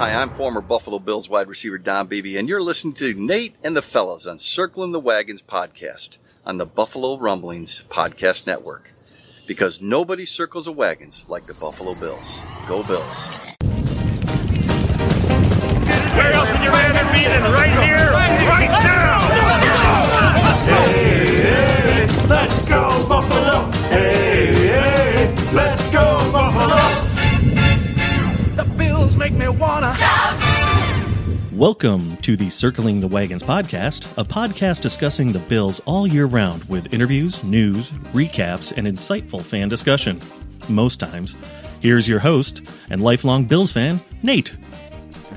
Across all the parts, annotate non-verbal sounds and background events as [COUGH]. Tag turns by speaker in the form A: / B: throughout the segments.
A: Hi, I'm former Buffalo Bills wide receiver Don Beebe, and you're listening to Nate and the Fellas on Circling the Wagons podcast on the Buffalo Rumblings Podcast Network. Because nobody circles the wagons like the Buffalo Bills. Go Bills.
B: Where else would you rather be than right here, right now?
C: Hey, hey, let's go Buffalo! Hey,
B: make me wanna.
D: Welcome to the Circling the Wagons podcast, a podcast discussing the Bills all year round with interviews, news, recaps, and insightful fan discussion. Most times. Here's your host and lifelong Bills fan, Nate.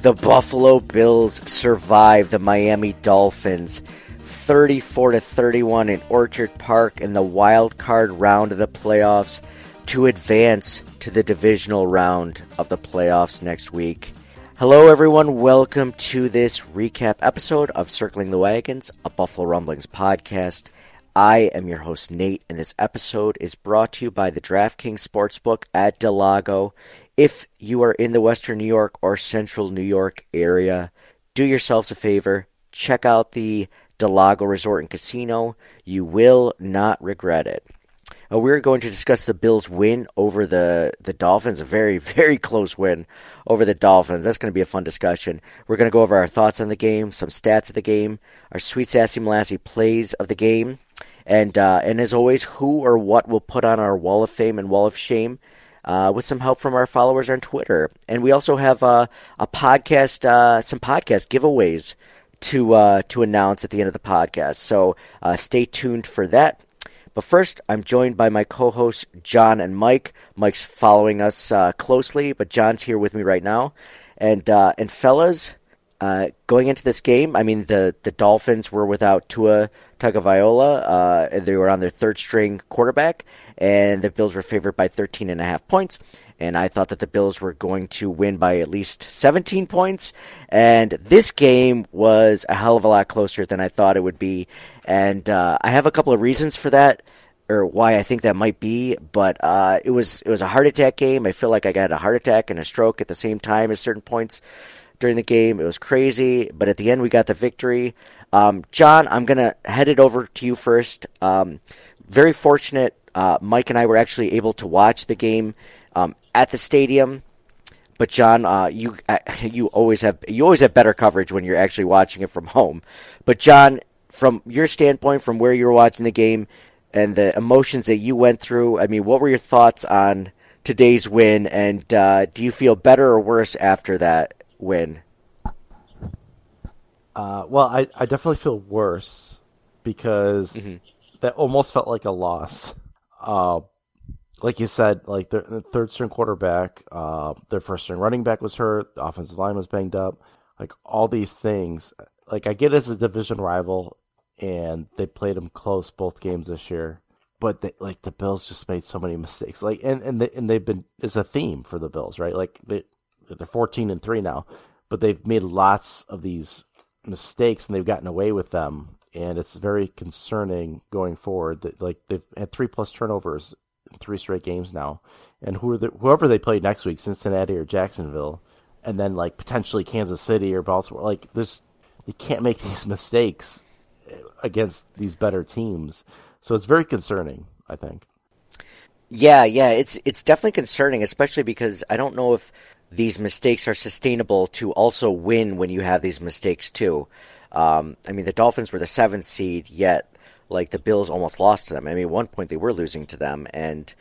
E: The Buffalo Bills survive the Miami Dolphins 34 to 31 in Orchard Park in the wild card round of the playoffs to advance to the divisional round of the playoffs next week. Hello, everyone. Welcome to this recap episode of Circling the Wagons, a Buffalo Rumblings podcast. I am your host, Nate, and this episode is brought to you by the DraftKings Sportsbook at del Lago. If you are in the Western New York or Central New York area, do yourselves a favor, check out the del Lago Resort and Casino. You will not regret it. Uh, we're going to discuss the Bills' win over the, the Dolphins, a very, [LAUGHS] very close win over the Dolphins. That's going to be a fun discussion. We're going to go over our thoughts on the game, some stats of the game, our sweet sassy Molassy plays of the game, and uh, and as always, who or what will put on our wall of fame and wall of shame. Uh, with some help from our followers on Twitter, and we also have uh, a podcast, uh, some podcast giveaways to uh, to announce at the end of the podcast. So stay tuned for that. But first, I'm joined by my co hosts, John and Mike. Mike's following us uh, closely, but John's here with me right now. And, uh, and fellas, uh, going into this game, I mean, the, the Dolphins were without Tua Tagovailoa, uh, and they were on their third string quarterback, and the Bills were favored by 13 and a half points. And I thought that the Bills were going to win by at least 17 points. And this game was a hell of a lot closer than I thought it would be. And uh, I have a couple of reasons for that, or why I think that might be. But uh, it was it was a heart attack game. I feel like I got a heart attack and a stroke at the same time at certain points during the game. It was crazy, but at the end we got the victory. Um, John, I'm gonna head it over to you first. Um, very fortunate. Uh, Mike and I were actually able to watch the game um, at the stadium. But John, uh, you uh, [LAUGHS] you always have you always have better coverage when you're actually watching it from [LAUGHS] home. But John, from your standpoint, from where you were watching the game and the emotions that you went through, I mean, what were your thoughts on today's win? And uh, do you feel better or worse after that win?
F: Uh, well, I, I definitely feel worse because
E: Mm-hmm.
F: that almost felt like a loss. Uh, like you said, like the, third string quarterback, uh, their first string running back was hurt, the offensive line was banged up, like all these things. Like I get as a division rival, and they played them close both games this year, but they, like the Bills just made so many mistakes. Like and and they, and they've been it's a theme for the Bills, right? Like they they're fourteen and three now, but they've made lots of these mistakes and they've gotten away with them and it's very concerning going forward that like they've had three plus turnovers three straight games now. And who the, whoever they play next week cincinnati or jacksonville and then like potentially kansas city or baltimore like there's you can't make [LAUGHS] these mistakes against these better teams. So it's very concerning i think.
E: Yeah, yeah, it's it's definitely concerning, especially because I don't know if these mistakes are sustainable to also win when you have these mistakes too. Um, I mean, the Dolphins were the seventh seed, yet like the Bills almost lost to them. I mean, at one point they were losing to them, and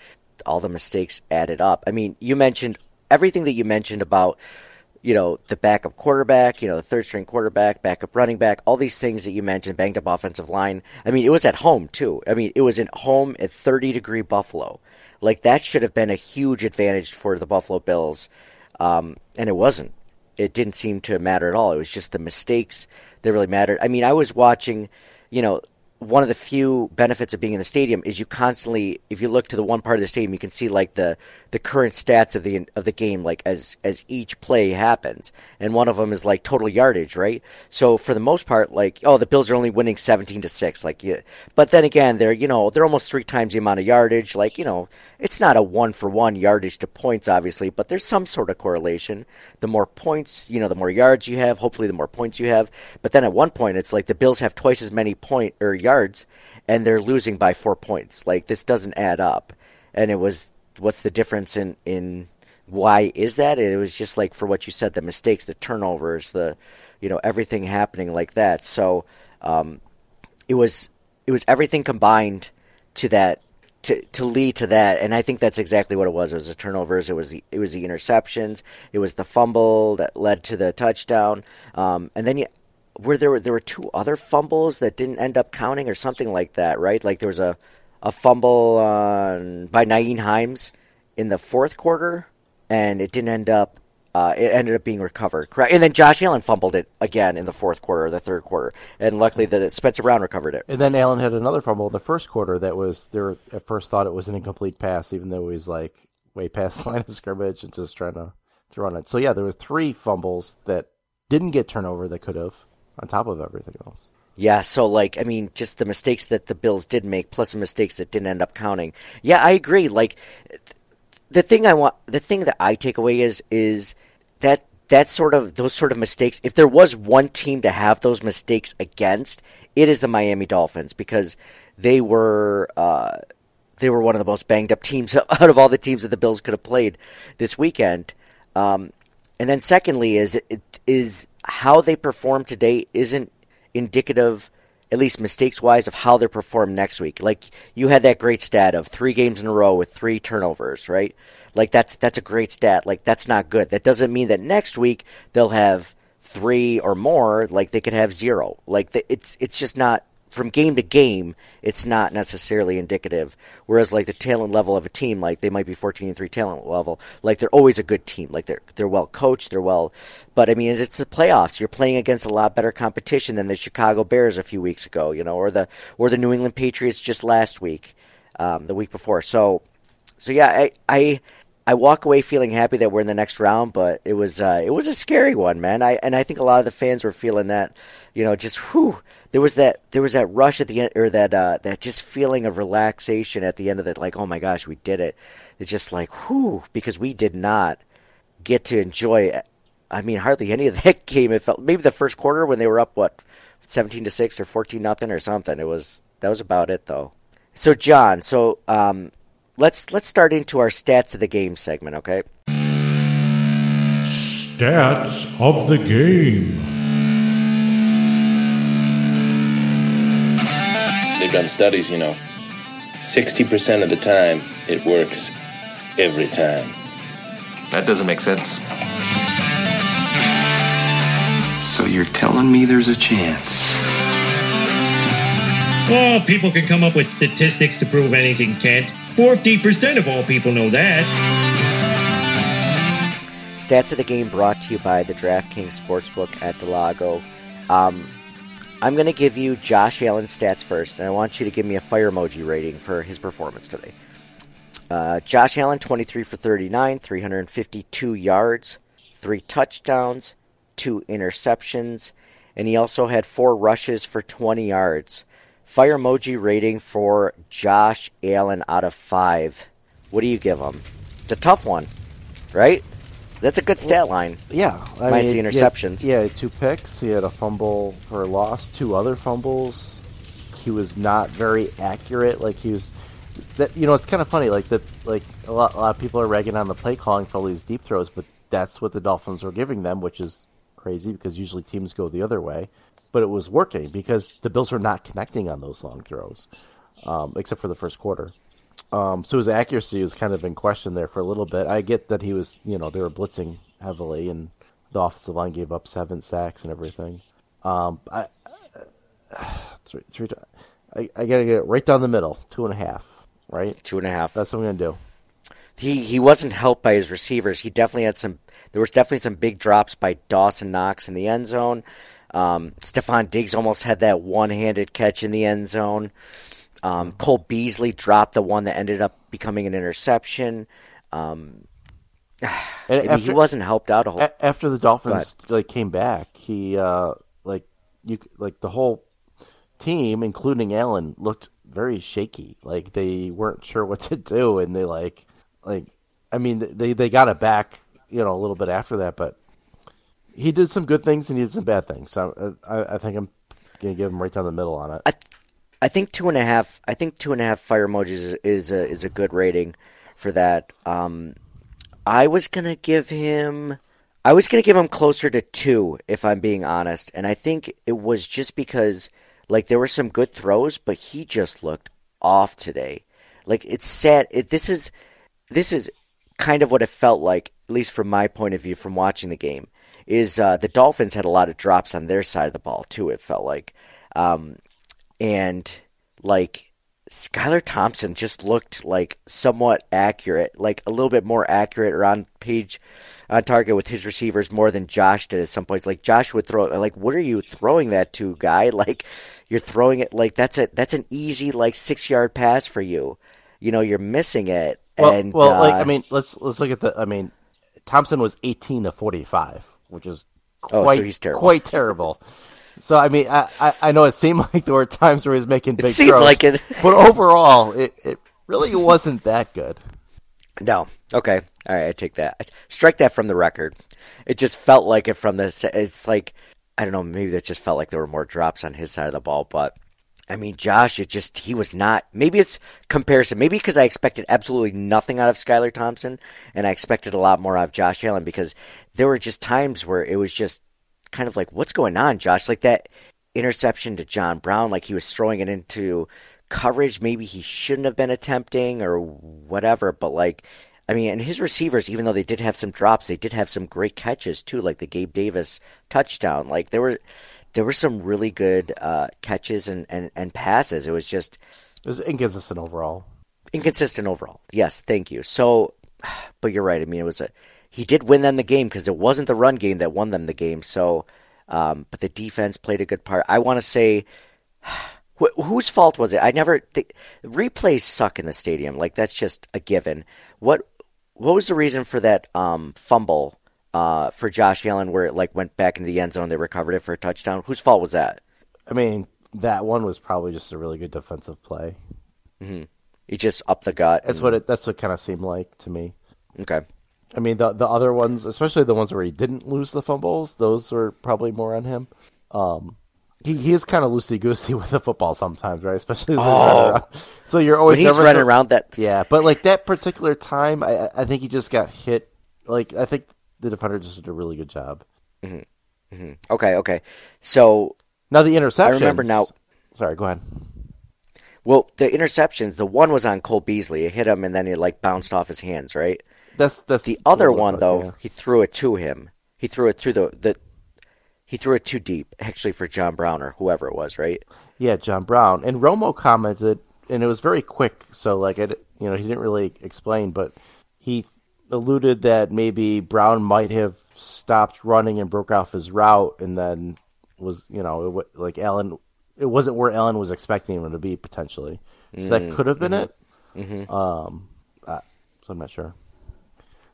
E: all the mistakes added up. I mean, you mentioned everything that you mentioned about you know, the backup quarterback, you know, the third string quarterback, backup running back, all these things that you mentioned, banged up offensive line. I mean, it was at home too. I mean, it was at home at 30 degree Buffalo. Like that should have been a huge advantage for the Buffalo Bills. Um, and it wasn't. It didn't seem to matter at all. It was just the mistakes that really mattered. I mean, I was watching, you know, one of the few benefits of being in the stadium is you constantly, if you look to the one part of the stadium, you can see like the the current stats of the of the game, like as as each play happens, and one of them is like total yardage, right? So for the most part, like oh, the Bills are only winning seventeen to six, like yeah. But then again, they're you know they're almost three times the amount of yardage, like you know it's not a one for one yardage to points, obviously, but there's some sort of correlation. The more points, you know, the more yards you have, hopefully the more points you have. But then at one point, it's like the Bills have twice as many point or yards, and they're losing by four points. Like this doesn't add up. And it was what's the difference in in why is that? It was just like for what you said, the mistakes, the turnovers, the you know everything happening like that. So um, it was it was everything combined to that to to lead to that, and I think that's exactly what it was. It was the turnovers. It was the it was the interceptions. It was the fumble that led to the touchdown. Um, and then you, were there there were two other fumbles that didn't end up counting or something like that, right? Like there was a a fumble on, by Nyheim Hines in the fourth quarter, and it didn't end up. Uh, it ended up being recovered, correct? And then Josh Allen fumbled it again in the fourth quarter, or the third quarter, and luckily the Spencer Brown recovered it.
F: And then Allen had another fumble in the first quarter that was there. At first, thought it was an incomplete pass, even though he was like way past [LAUGHS] the line of scrimmage and just trying to throw on it. So yeah, there were three fumbles that didn't get turnover that could have, on top of everything else.
E: Yeah, so like I mean, just the mistakes that the Bills did make, plus the mistakes that didn't end up counting. Yeah, I agree. Like the thing I want, the thing that I take away is is that that sort of those sort of mistakes. If there was one team to have those mistakes against, it is the Miami Dolphins because they were uh, they were one of the most banged up teams [LAUGHS] out of all the teams that the Bills could have played this weekend. Um, and then secondly, is is how they perform today isn't indicative at least mistakes wise, of how they perform next week. Like you had that great stat of three games in a row with three turnovers, right? Like that's that's a great stat. Like that's not good. That doesn't mean that next week they'll have three or more. Like they could have zero. Like the, it's it's just not from game to game, it's not necessarily indicative. Whereas like the talent level of a team, like they might be 14 and 3 talent level, like they're always a good team. Like they're they're well coached, they're well but I mean it's the playoffs. You're playing against a lot better competition than the Chicago Bears a few weeks ago, you know, or the or the New England Patriots just last week, um, the week before. So so yeah, I I I walk away feeling happy that we're in the next round, but it was uh, it was a scary one, man. I and I think a lot of the fans were feeling that, you know, just whew, there was that there was that rush at the end or that uh, that just feeling of relaxation at the end of it like oh my gosh we did it. It's just like whew because we did not get to enjoy I mean hardly any of [LAUGHS] that game. It felt maybe the first quarter when they were up what 17 to 6 or 14 nothing or something. It was that was about it though. So John so um, let's let's start into our stats of the game segment okay
B: Stats of the game.
G: They've done studies, you know. 60% of the time, it works every time.
H: That doesn't make sense.
I: So you're telling me there's a chance?
J: Oh, people can come up with statistics to prove anything, Kent. 40% of all people know that.
E: Stats of the game brought to you by the DraftKings Sportsbook at del Lago. Um, I'm going to give you Josh Allen's stats first, and I want you to give me a fire emoji rating for his performance today. Uh, Josh Allen, 23 for 39, 352 yards, three touchdowns, two interceptions, and he also had four rushes for 20 yards. Fire emoji rating for Josh Allen out of five. What do you give him? It's a tough one, right? That's a good stat line.
F: Yeah, I
E: Minus
F: mean,
E: the interceptions.
F: Yeah, two picks. He had a fumble for a loss, two other fumbles. He was not very accurate. Like he was, that you know, it's kind of funny. Like that, like a lot, a lot of people are ragging on the play calling for all these deep throws, but that's what the Dolphins were giving them, which is crazy because usually teams go the other way. But it was working because the Bills were not connecting on those long throws, um, except for the first quarter. Um, so his accuracy was kind of in question there for a little bit. I get that he was, you know, they were blitzing heavily, and the offensive line gave up seven sacks and everything. Um, I, [SIGHS] three, three, I, I gotta get it right down the middle, two and a half, right?
E: Two and a half.
F: That's what I'm gonna do.
E: he he wasn't helped by his receivers. He definitely had some. There was definitely some big drops by Dawson Knox in the end zone. Um, Stefon Diggs almost had that one-handed catch in the end zone. Um, Cole Beasley dropped the one that ended up becoming an interception. Um, [SIGHS]
F: And after-
E: he wasn't helped out a whole.
F: After the Dolphins like came back, he uh like you like the whole team, including Allen, looked very shaky. Like they weren't sure what to do, and they like like I mean they they got it back, you know, a little bit after that, but he did some good things and he did some bad things. So I, I think I'm gonna give him right down the middle on it.
E: I think two and a half. I think two and a half fire emojis is, is a is a good rating for that. Um, I was gonna give him. I was gonna give him closer to two, if I'm being honest, and I think it was just because like there were some good throws, but he just looked off today. Like it's sad. It, this is this is kind of what it felt like, at least from my point of view from watching the game. Is uh, the Dolphins had a lot of drops on their side of the ball too? It felt like. Um, and like Skylar Thompson just looked like somewhat accurate, like a little bit more accurate or on page on target with his receivers more than Josh did at some points. Like Josh would throw like what are you throwing that to, guy? [LAUGHS] Like you're throwing it like that's a that's an easy like six yard pass for you. You know, you're missing it.
F: Well,
E: and
F: well, like
E: uh,
F: I mean, let's let's look at the. I mean, Thompson was 18 to 45, which is
E: Oh, so
F: quite
E: terrible.
F: quite terrible. So I mean, I, I know it seemed [LAUGHS] like there were times where he was making big
E: seemed
F: throws,
E: like it.
F: but overall, it it really wasn't that good.
E: No. Okay. All right. I take that. Strike that from the record. It just felt like it from the. It's like I don't know. Maybe that just felt like there were more drops on his side of the ball, but I mean, Josh, it just he was not. Maybe it's comparison. Maybe because I expected absolutely nothing out of Skylar Thompson, and I expected a lot more out of Josh Allen because there were just times where it was just kind of like, what's going on, Josh? Like that interception to John Brown, like he was throwing it into coverage maybe he shouldn't have been attempting or whatever, but like I mean, and his receivers, even though they did have some drops, they did have some great catches too, like the Gabe Davis touchdown. Like there were there were some really good uh, catches and, and, and passes. It was just
F: It was inconsistent overall.
E: inconsistent overall. Yes, thank you. So, [SIGHS] but you're right. I mean, it was a he did win them the game because it wasn't the run game that won them the game. So, um, but the defense played a good part. I want to say, [SIGHS] wh- whose fault was it? I never the, replays suck in the stadium. Like that's just a given. What what was the reason for that um, fumble uh, for Josh Allen where it like went back into the end zone? They recovered it for a touchdown. Whose fault was that?
F: I mean, that one was probably just a really good defensive play.
E: Mm-hmm. He just up the gut.
F: That's
E: and-
F: what it. That's what kind of seemed like to me.
E: Okay.
F: I mean, the the other ones, especially the ones where he didn't lose the fumbles, those were probably more on him. Um, he he is kind of loosey goosey [LAUGHS] with the football sometimes, right? Especially
E: Oh.
F: so you're always
E: When he's running
F: of-
E: around that-
F: Yeah, but like that particular time, I I think he just got hit. Like I think the defender just did a really good job.
E: Mm-hmm. hmm Okay, okay. So
F: Now the interceptions.
E: I remember now.
F: Sorry, go ahead.
E: Well, the interceptions. The one was on Cole Beasley. It hit him, and then it like bounced off his hands. Right.
F: That's that's
E: the other one though.
F: yeah.
E: He threw it to him. He threw it to the the. He threw it too deep, actually, for John Brown or whoever it was. Right.
F: Yeah, John Brown and Romo commented, and it was very quick. So like, it, you know, he didn't really explain, but he alluded that maybe Brown might have stopped running and broke off his route, and then was you know it, like Allen. It wasn't where Allen was expecting him to be potentially. So that
E: Mm,
F: could have been
E: mhm,
F: it.
E: mhm.
F: Um, uh, so I'm not sure.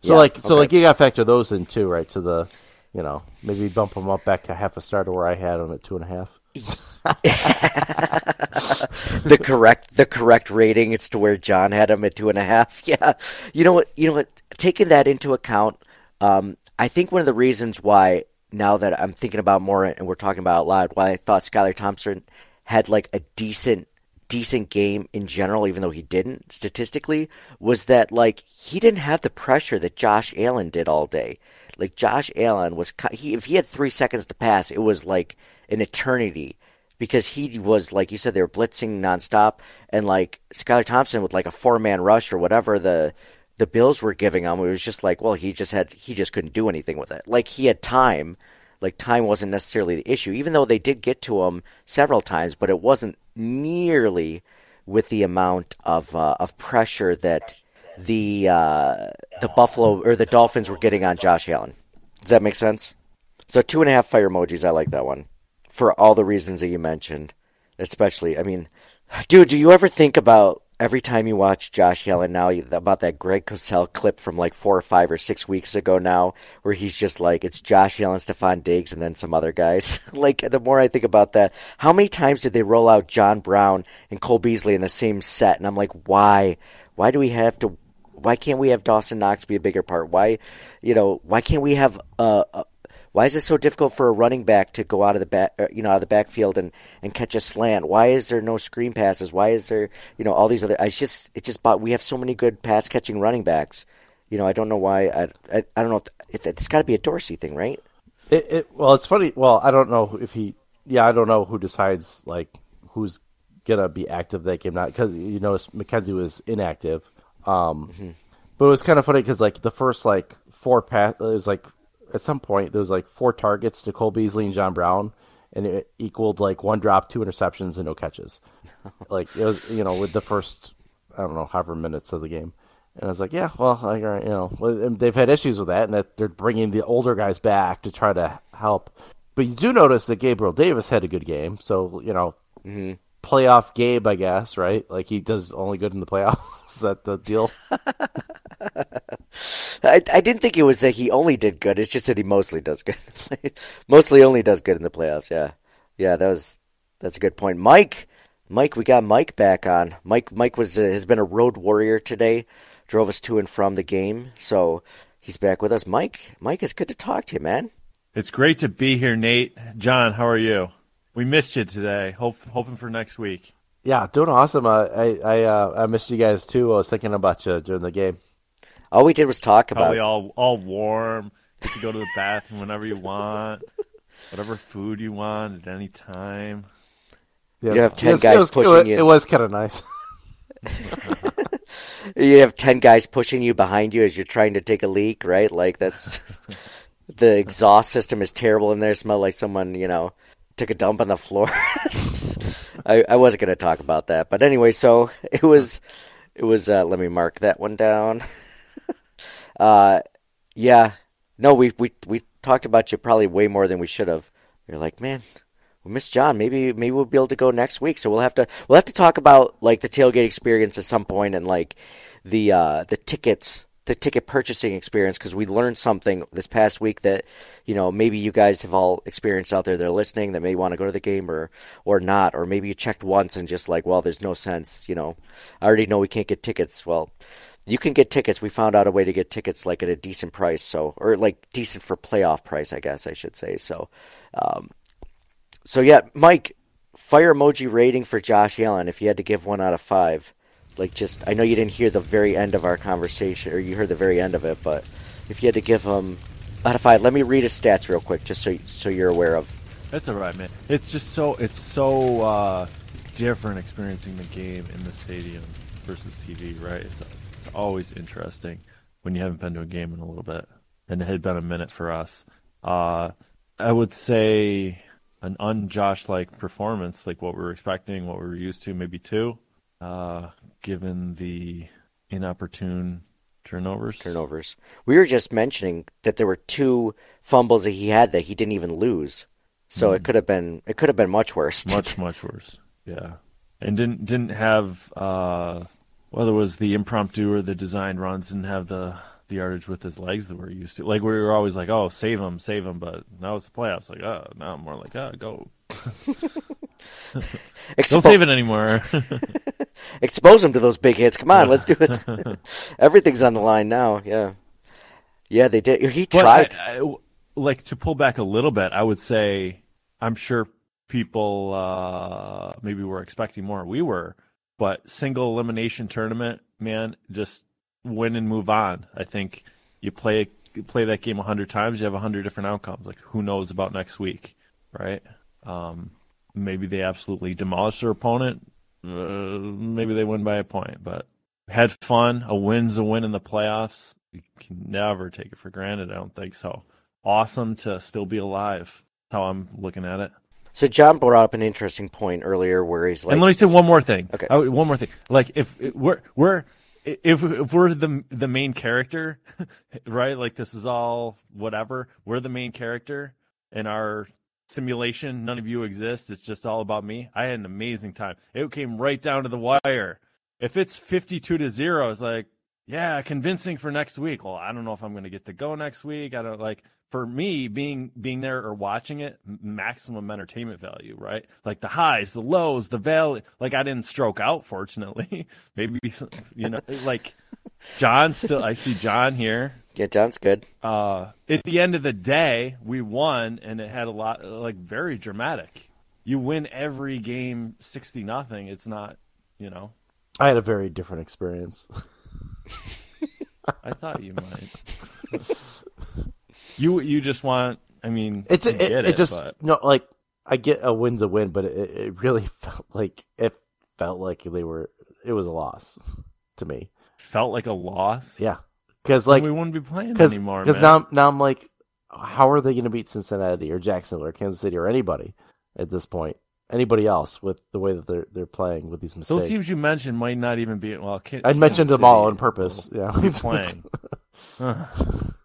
F: So
E: Yeah,
F: like, so
E: okay.
F: like you got to factor those in too, right? To the, you know, maybe bump him up back to half a star to where I had him at two and a half. [LAUGHS] [LAUGHS]
E: the correct the correct rating it's to where John had him at two and a half. [LAUGHS] Yeah, you know what? You know what? Taking that into account, um, I think one of the reasons why now that I'm thinking about more and we're talking about it loud, why I thought Skylar Thompson had like a decent decent game in general, even though he didn't statistically, was that like he didn't have the pressure that Josh Allen did all day. Like Josh Allen was, he if he had three seconds to pass, it was like an eternity because he was like you said they were blitzing nonstop. And like Skylar Thompson with like a four man rush or whatever the the Bills were giving him it was just like well he just had he just couldn't do anything with it. Like he had time. Like time wasn't necessarily the issue even though they did get to him several times but it wasn't nearly with the amount of uh, of pressure that the uh, the Buffalo or the Dolphins were getting on Josh Allen. Does that make sense? So two and a half fire emojis. I like that one for all the reasons that you mentioned. Especially, I mean, dude, do you ever think about every time you watch Josh Allen now about that Greg Cosell clip from like four or five or six weeks ago now, where he's just like it's Josh Allen, Stefon Diggs, and then some other guys. [LAUGHS] like the more I think about that, how many times did they roll out John Brown and Cole Beasley in the same set? And I'm like, why? Why do we have to? Why can't we have Dawson Knox be a bigger part? Why, you know, why can't we have a, uh why is it so difficult for a running back to go out of the back, uh, you know, out of the backfield and, and catch a slant? Why is there no screen passes? Why is there, you know, all these other? I just, it just, we have so many good pass catching running backs. You know, I don't know why. I, I, I don't know. If, it's got to be a Dorsey thing, right?
F: It, it, well, it's funny. Well, I don't know if he. Yeah, I don't know who decides like who's gonna be active that game. Not because you notice McKenzie was inactive. Um, mm-hmm. But it was kind of funny because like the first like four pass, it was like at some point there was like four targets to Cole Beasley and John Brown, and it equaled like one drop, two interceptions, and no catches. [LAUGHS] like it was, you know, with the first I don't know however minutes of the game. And I was like, yeah, well, like, you know, they've had issues with that, and that they're bringing the older guys back to try to help. But you do notice that Gabriel Davis had a good game, so you know, mm-hmm. playoff Gabe, I guess, right? Like he does only good in the playoffs. [LAUGHS] Is that the deal? [LAUGHS] [LAUGHS]
E: I, I didn't think it was that he only did good. It's just that he mostly does good. [LAUGHS] mostly only does good in the playoffs. Yeah, yeah. That was that's a good point. Mike, Mike, we got Mike back on. Mike, Mike was uh, has been a road warrior today. Drove us to and from the game, so he's back with us. Mike, Mike, it's good to talk to you, man.
K: It's great to be here, Nate. John, how are you? We missed you today. Hope, hoping for next week.
F: Yeah, doing awesome. Uh, I I uh, I missed you guys too. I was thinking about you during the game.
E: All we did was talk about
K: probably all all warm. You can go to the bathroom whenever you want, whatever food you want at any time.
E: you have ten was, guys
F: was,
E: pushing
F: it was,
E: you.
F: It was kind of nice. [LAUGHS]
E: you have ten guys pushing you behind you as you're trying to take a leak, right? Like that's [LAUGHS] the exhaust system is terrible in there. Smell like someone you know took a dump on the floor. [LAUGHS] I, I wasn't going to talk about that, but anyway, so it was it was. Uh, let me mark that one down. Uh, yeah, no, we we we talked about you probably way more than we should have. You're like, man, miss John. Maybe maybe we'll be able to go next week. So we'll have to we'll have to talk about like the tailgate experience at some point and like the uh, the tickets the ticket purchasing experience because we learned something this past week that you know maybe you guys have all experienced out there that are listening that may want to go to the game or or not or maybe you checked once and just like well there's no sense you know I already know we can't get tickets well you can get tickets. We found out a way to get tickets like at a decent price, so or like decent for playoff price, I guess I should say. So, um, so yeah, Mike, fire emoji rating for Josh Allen if you had to give one out of five. Like, just I know you didn't hear the very end of our conversation, or you heard the very end of it, but if you had to give him out of five, let me read his stats real quick, just so so you're aware of.
K: That's all right, man. It's just so it's so uh, different experiencing the game in the stadium versus TV, right? It's, always interesting when you haven't been to a game in a little bit, and it had been a minute for us. Uh, I would say an unJosh like performance, like what we were expecting, what we were used to, maybe two, uh, given the inopportune turnovers.
E: Turnovers. We were just mentioning that there were two fumbles that he had that he didn't even lose. So mm. it could have been it could have been much worse.
K: Much much worse. Yeah, and didn't didn't have uh, whether it was the impromptu or the designed runs didn't have the the yardage with his legs that we're used to. Like we were always like, oh, save him, save him. But now it's the playoffs. Like, oh, now I'm more like, oh, go. Expo- [LAUGHS] Don't save it anymore. [LAUGHS]
E: Expose him to those big hits. Come on, let's do it. [LAUGHS] Everything's on the line now. Yeah, yeah, they did. He tried.
K: I, I, like to pull back a little bit. I would say I'm sure people uh, maybe were expecting more. We were but single elimination tournament, man, just win and move on. I think you play you play that game hundred times, you have hundred different outcomes. Like who knows about next week, right? Um, maybe they absolutely demolish their opponent. Uh, maybe they win by a point, but had fun. A win's a win in the playoffs. You can never take it for granted. I don't think so. Awesome to still be alive. How I'm looking at it.
E: So John brought up an interesting point earlier where he's like,
K: and let me say one more thing. Okay, I, one more thing. Like if we're we're if if we're the the main character, [LAUGHS] right? Like this is all whatever. We're the main character, in our simulation. None of you exist. It's just all about me. I had an amazing time. It came right down to the wire. If it's 52 to 0, it's like, yeah, convincing for next week. Well, I don't know if I'm going to get to go next week. I don't like for me being being there or watching it maximum entertainment value right? Like the highs the lows the valley like i didn't stroke out fortunately. [LAUGHS] Maybe you know like john still i see john here.
E: Yeah john's good.
K: Uh at the end of the day we won and it had a lot like very dramatic. You win every game 60 nothing it's not you know.
F: I had a very different experience. [LAUGHS]
K: I thought you might [LAUGHS] you you just want. I mean,
F: it's it, it,
K: it,
F: just
K: but...
F: no like I get a win's a win, but it, it really [LAUGHS] felt like it felt like they were. It was a loss to me.
K: Felt like a loss.
F: Yeah, because like
K: we wouldn't be playing
F: cause,
K: anymore.
F: Because now now I'm like, how are they going to beat Cincinnati or Jacksonville or Kansas City or anybody at this point? Anybody else with the way that they're they're playing with these mistakes?
K: Those teams you mentioned might not even be well.
F: I mentioned them all on purpose. Yeah, [LAUGHS]
K: playing. [LAUGHS]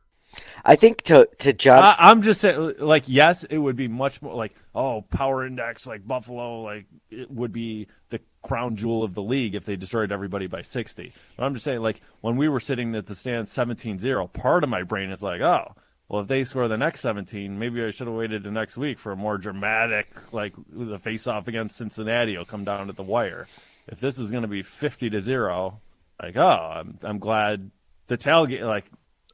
E: I think to to John,
K: I, am just saying, like, yes, it would be much more like, oh, power index, like Buffalo, like it would be the crown jewel of the league if they destroyed everybody by 60. But I'm just saying, like, when we were sitting at the stand 17-0, part of my brain is like, oh, well, if they score the next 17, maybe I should have waited the next week for a more dramatic, like the face-off against Cincinnati will come down to the wire. If this is going to be 50 to zero, like, oh, I'm I'm glad the tailgate, like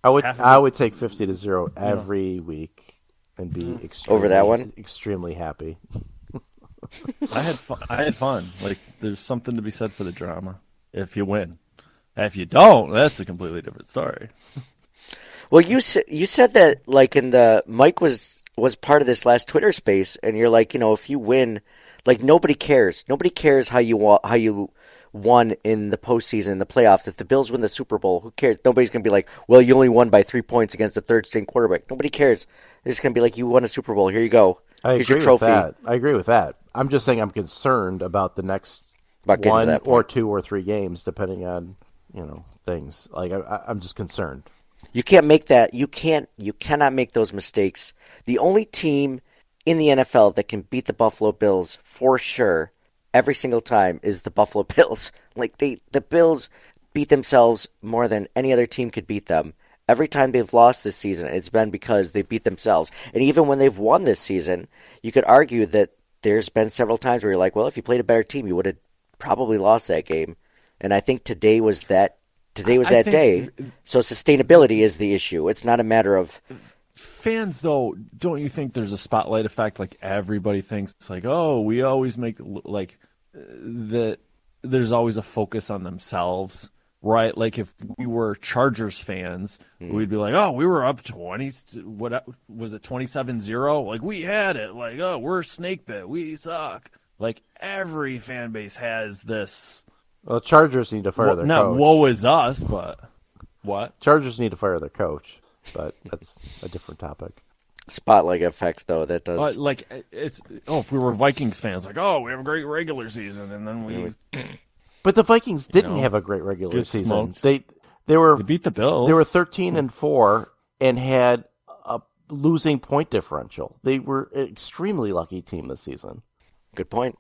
F: I would I would take fifty to zero every yeah. week and be mm. extremely,
E: over that one.
F: Extremely happy. [LAUGHS]
K: I had fun. I had fun. Like there's something to be said for the drama if you win. If you don't, that's a completely different story.
E: Well, you you said that like in the Mike was was part of this last Twitter space, and you're like, you know, if you win, like nobody cares. Nobody cares how you how you won in the postseason, the playoffs. If the Bills win the Super Bowl, who cares? Nobody's going to be like, well, you only won by three points against a third string quarterback. Nobody cares. They're just going to be like, you won a Super Bowl. Here you go.
F: I
E: Here's
F: agree
E: your trophy.
F: with that. I agree with that. I'm just saying I'm concerned about the next
E: about
F: one or two or three games, depending on you know things. Like I, I'm just concerned.
E: You can't make that. You can't. You cannot make those mistakes. The only team in the NFL that can beat the Buffalo Bills for sure every single time is the Buffalo [LAUGHS] Bills. Like they the Bills beat themselves more than any other team could beat them. Every time they've lost this season, it's been because they beat themselves. And even when they've won this season, you could argue that there's been several times where you're like, well, if you played a better team, you would have probably lost that game. And I think today was that today was that day. So sustainability is the issue. It's not a matter of
K: fans though don't you think there's a spotlight effect like everybody thinks it's like oh we always make like that there's always a focus on themselves right? Like if we were chargers fans mm. we'd be like oh we were up 20 what was it 27-0 like we had it. Like oh we're snake bit. We suck. Like every fan base has this.
F: Well chargers need to fire well, their
K: not
F: coach.
K: woe is us but what?
F: Chargers need to fire their coach but that's a different topic.
E: Spotlight effects, though, that does.
K: But like, it's oh, if we were Vikings fans, like, oh, we have a great regular season, and then we. [CLEARS THROAT]
F: But the Vikings didn't you know, have a great regular season.
K: Smoked.
F: They they were
K: they beat the Bills.
F: They were thirteen and four and had a losing point differential. They were an extremely lucky team this season.
E: Good point.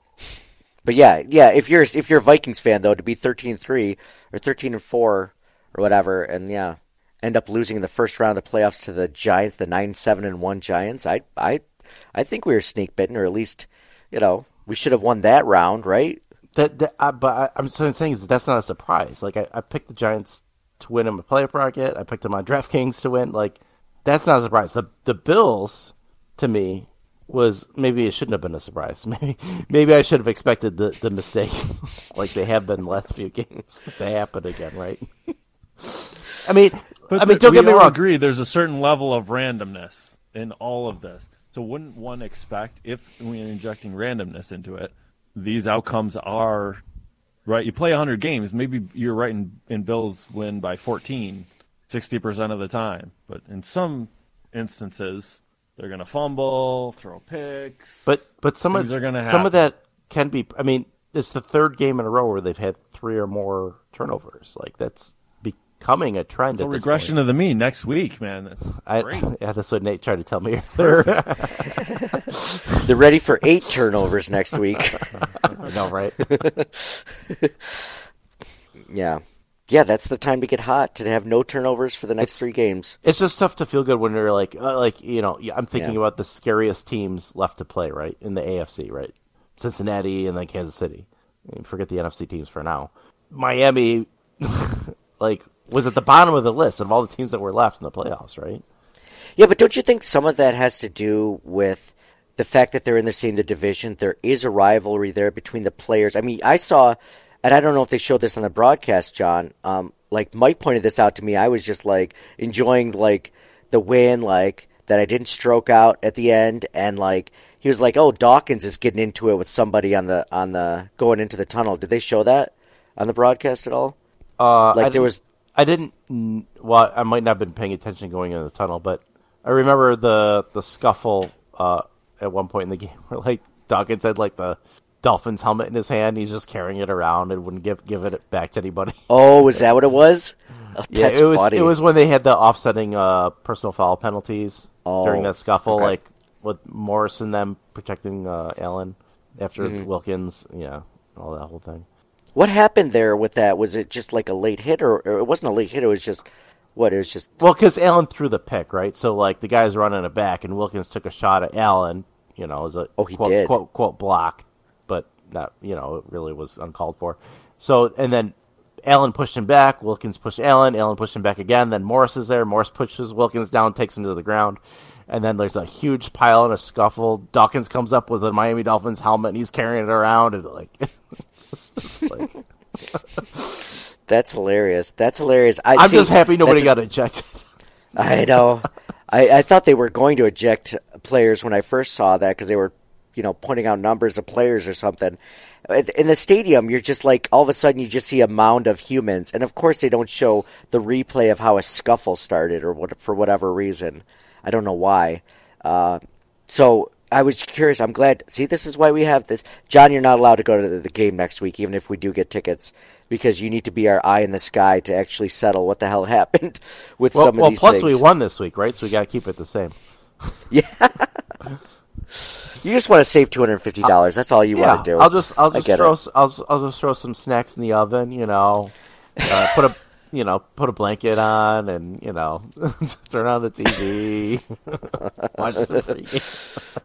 E: But yeah, yeah, if you're if you're a Vikings fan though, to be 13-3 or thirteen and four or whatever, and yeah, end up losing in the first round of the playoffs to the Giants, the nine seven and one Giants, I I I think we were sneak bitten, or at least you know we should have won that round, right?
F: That, that I, but I, am saying is that that's not a surprise. Like I, I picked the Giants to win in my playoff bracket. I picked them on DraftKings to win. Like that's not a surprise. The the Bills to me was maybe it shouldn't have been a surprise. [LAUGHS] Maybe maybe I should have expected the, the mistakes [LAUGHS] like they have been the last few [LAUGHS] games to happen again, right? I mean,
K: but
F: I mean, don't get me wrong.
K: Agree. There's a certain level of randomness in all of this. So wouldn't one expect if we're injecting randomness into it, these outcomes are right? You play 100 games, maybe you're right in, in Bills win by 14, 60% of the time. But in some instances, they're going to fumble, throw picks.
F: But but some of
K: are gonna
F: some of that can be. I mean, it's the third game in a row where they've had three or more turnovers. Like that's becoming a trend.
K: The regression of the mean next week, man. That's
F: I,
K: great. [LAUGHS]
F: Yeah, that's what Nate tried to tell me. [LAUGHS] [LAUGHS]
E: They're ready for eight turnovers next week.
F: no, right?
E: yeah. Yeah, that's the time to get hot to have no turnovers for the next
F: It's-
E: three games.
F: It's just tough to feel good when you're like, uh, like you know, yeah, I'm thinking
E: Yeah.
F: about the scariest teams left to play, right, in the AFC, right? Cincinnati and then Kansas City. I mean, forget the NFC teams for now. Miami, like, was at the bottom of the list of all the teams that were left in the playoffs, right?
E: Yeah, but don't you think some of that has to do with the fact that they're in the same division? There is a rivalry there between the players. I mean, I saw, and I don't know if they showed this on the broadcast, John. Um, like Mike pointed this out to me. I was just like enjoying like the win, like that I didn't stroke out at the end, and like he was like, "Oh, Dawkins is getting into it with somebody on the on the going into the tunnel." Did they show that on the broadcast at all?
F: Uh,
E: Like
F: I
E: there was
F: I didn't. Well, I might not have been paying attention going into the tunnel, but I remember the the scuffle uh, at one point in the [LAUGHS] game where like Dawkins had like the Dolphins helmet in his hand. He's just carrying it around and wouldn't give give it back to anybody.
E: Oh, was that what it was? [LAUGHS] Oh,
F: yeah, it was.
E: funny.
F: It was when they had the offsetting uh, personal foul penalties during
E: Oh,
F: that scuffle,
E: okay.
F: like with Morse and them protecting uh, Allen after
E: Mhm.
F: Wilkins. Yeah, all that whole thing.
E: What happened there with that? Was it just like a late hit, or, or it wasn't a late hit? It was just what? It was just
F: Well, because Allen threw the pick, right? So like the guy's running it back, and Wilkins took a shot at Allen. You know, as a
E: Oh, he
F: quote,
E: did.
F: quote quote block, but not. You know, it really was uncalled for. So and then Allen pushed him back. Wilkins pushed Allen. Allen pushed him back again. Then Morse is there. Morse pushes Wilkins down, takes him to the ground. And then there's a huge pile and a scuffle. Dawkins comes up with a Miami Dolphins helmet and he's carrying it around and like, [LAUGHS] it's just like
E: that's hilarious. That's hilarious. I,
F: I'm
E: see,
F: just happy nobody got ejected. [LAUGHS]
E: I know. I, I thought they were going to eject players when I first saw that because they were, you know, pointing out numbers of players or something. In the stadium, you're just like all of a sudden you just see a mound of humans, and of course they don't show the replay of how a scuffle started or what for whatever reason. I don't know why. Uh, so I was curious. I'm glad. See, this is why we have this. John, you're not allowed to go to the, the game next week, even if we do get tickets, because you need to be our eye in the sky to actually settle what the hell [LAUGHS] happened with
F: well,
E: some of
F: well
E: these
F: plus
E: things.
F: we won this week, right? So we got to keep it the same. [LAUGHS] yeah.
E: You just want to save two hundred fifty dollars. That's all you
F: yeah,
E: want to do.
F: I'll just I'll just throw I'll I'll just throw some snacks in the oven, you know. Uh, put a [LAUGHS] you know put a blanket on and you know turn on the TV, watch some free.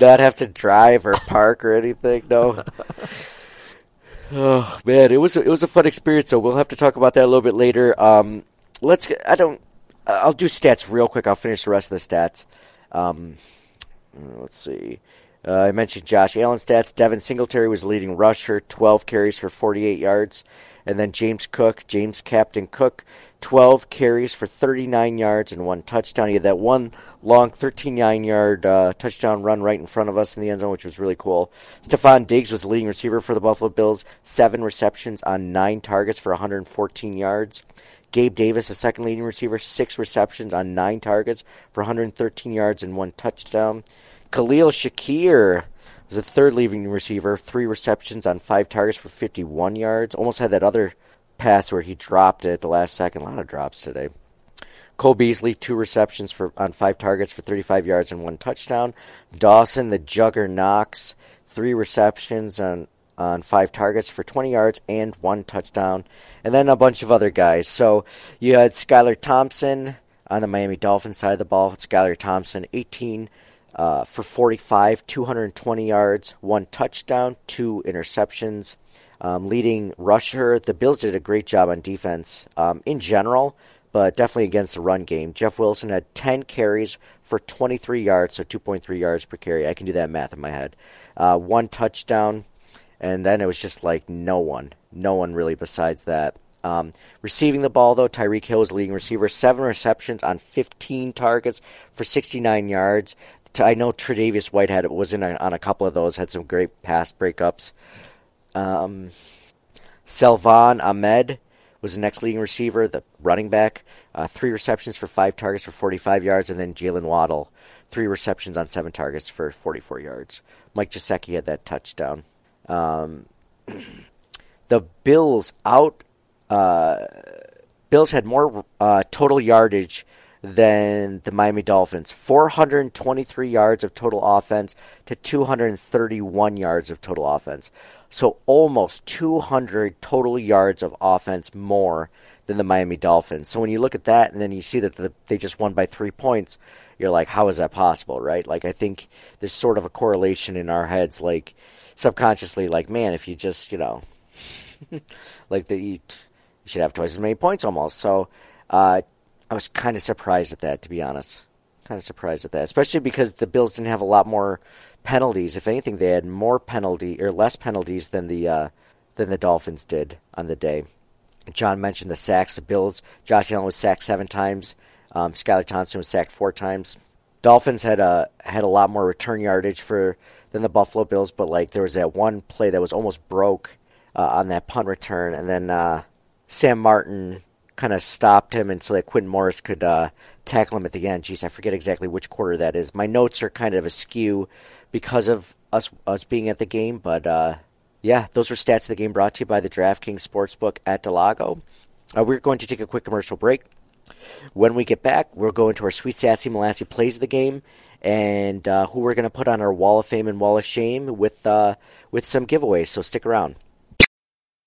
E: Not have to drive or park or anything. No. Oh man, it was it was a fun experience. So we'll have to talk about that a little bit later. Um, let's. I don't. I'll do stats real quick. I'll finish the rest of the stats. Um, let's see. Uh, I mentioned Josh Allen stats. Devin Singletary was leading rusher, 12 carries for 48 yards. And then James Cook, James Captain Cook, 12 carries for 39 yards and one touchdown. He had that one long 13 yard uh, touchdown run right in front of us in the end zone, which was really cool. Stefon Diggs was the leading receiver for the Buffalo Bills, seven receptions on nine targets for 114 yards. Gabe Davis, the second leading receiver, six receptions on nine targets for 113 yards and one touchdown. Khalil Shakir was the third leading receiver, three receptions on five targets for 51 yards. Almost had that other pass where he dropped it at the last second. A lot of drops today. Cole Beasley, two receptions for on five targets for 35 yards and one touchdown. Dawson, the Jugger Knox, three receptions on on five targets for 20 yards and one touchdown, and then a bunch of other guys. So you had Skylar Thompson on the Miami Dolphins side of the ball. Skylar Thompson, 18 uh, for 45, 220 yards, one touchdown, two interceptions. Um, leading rusher, the Bills did a great job on defense um, in general, but definitely against the run game. Jeff Wilson had 10 carries for 23 yards, so 2.3 yards per carry. I can do that math in my head. Uh, one touchdown, and then it was just like no one, no one really besides that. Um, receiving the ball though, Tyreek Hill the leading receiver, seven receptions on 15 targets for 69 yards. I know Tre'Davious White Whitehead was in a, on a couple of those, had some great pass breakups. Um, Salvon Ahmed was the next leading receiver, the running back. Uh, three receptions for five targets for 45 yards, and then Jaylen Waddle, three receptions on seven targets for 44 yards. Mike Gesicki had that touchdown. Um, [CLEARS THROAT] the Bills out. Uh, Bills had more uh, total yardage than the Miami Dolphins. 423 yards of total offense to 231 yards of total offense. So almost 200 total yards of offense more than the Miami Dolphins. So when you look at that and then you see that the, they just won by three points, you're like, how is that possible, right? Like, I think there's sort of a correlation in our heads, like subconsciously, like, man, if you just, you know, [LAUGHS] like the you should have twice as many points almost. So uh, I was kind of surprised at that, to be honest. Kind of surprised at that, especially because the Bills didn't have a lot more penalties. If anything, they had more penalty or less penalties than the uh, than the Dolphins did on the day. John mentioned the sacks. The Bills, Josh Allen was sacked seven times. Um, Skylar Thompson was sacked four times. Dolphins had a had a lot more return yardage for than the Buffalo Bills, but like there was that one play that was almost broke uh, on that punt return, and then uh, Sam Martin kind of stopped him, and so that Quintin Morris could uh, tackle him at the end. Geez, I forget exactly which quarter that is. My notes are kind of askew because of us us being at the game, but uh, yeah, those were stats of the game brought to you by the DraftKings Sportsbook at del Lago. Uh, we're going to take a quick commercial break. When we get back, we'll go into our Sweet Sassy Molassy plays of the game and uh, who we're going to put on our Wall of Fame and Wall of Shame with uh, with some giveaways. So stick around.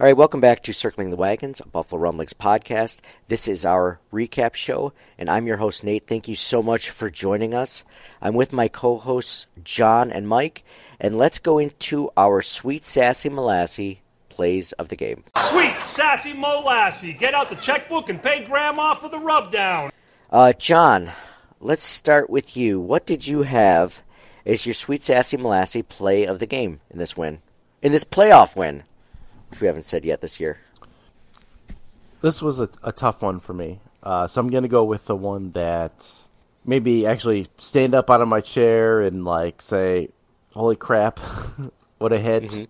E: All right, welcome back to Circling the Wagons, a Buffalo Rumblings podcast. This is our recap show, and I'm your host, Nate. Thank you so much for joining us. I'm with my co hosts, John and Mike, and let's go into our sweet, sassy Molassy plays of the game.
B: Sweet, sassy Molassy. Get out the checkbook and pay Grandma for the rubdown.
E: Uh, John, let's start with you. What did you have as your sweet, sassy Molassy play of the game in this win? In this playoff win? We haven't said yet this year.
F: This was a, a tough one for me. Uh, so I'm going to go with the one that maybe actually stand up out of my chair and like say, holy crap, [LAUGHS] what a hit mm-hmm.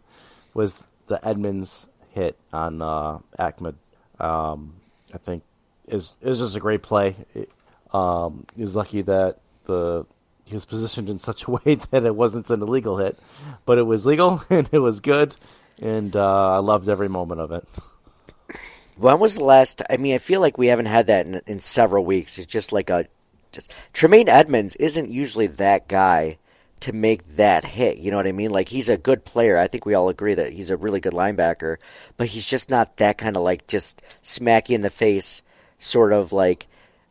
F: was the Edmunds hit on uh, Ahmed. Um, I think is it was just a great play. It, um, he was lucky that the he was positioned in such a [LAUGHS] way that it wasn't an illegal hit, but it was legal [LAUGHS] and it was good and uh, I loved every moment of it.
E: When was the last? I mean, I feel like we haven't had that in, in several weeks. It's just like a just Tremaine Edmunds isn't usually that guy to make that hit. You know what I mean? Like he's a good player. I think we all agree that he's a really good linebacker, but he's just not that kind of like just smack you in the face, sort of like.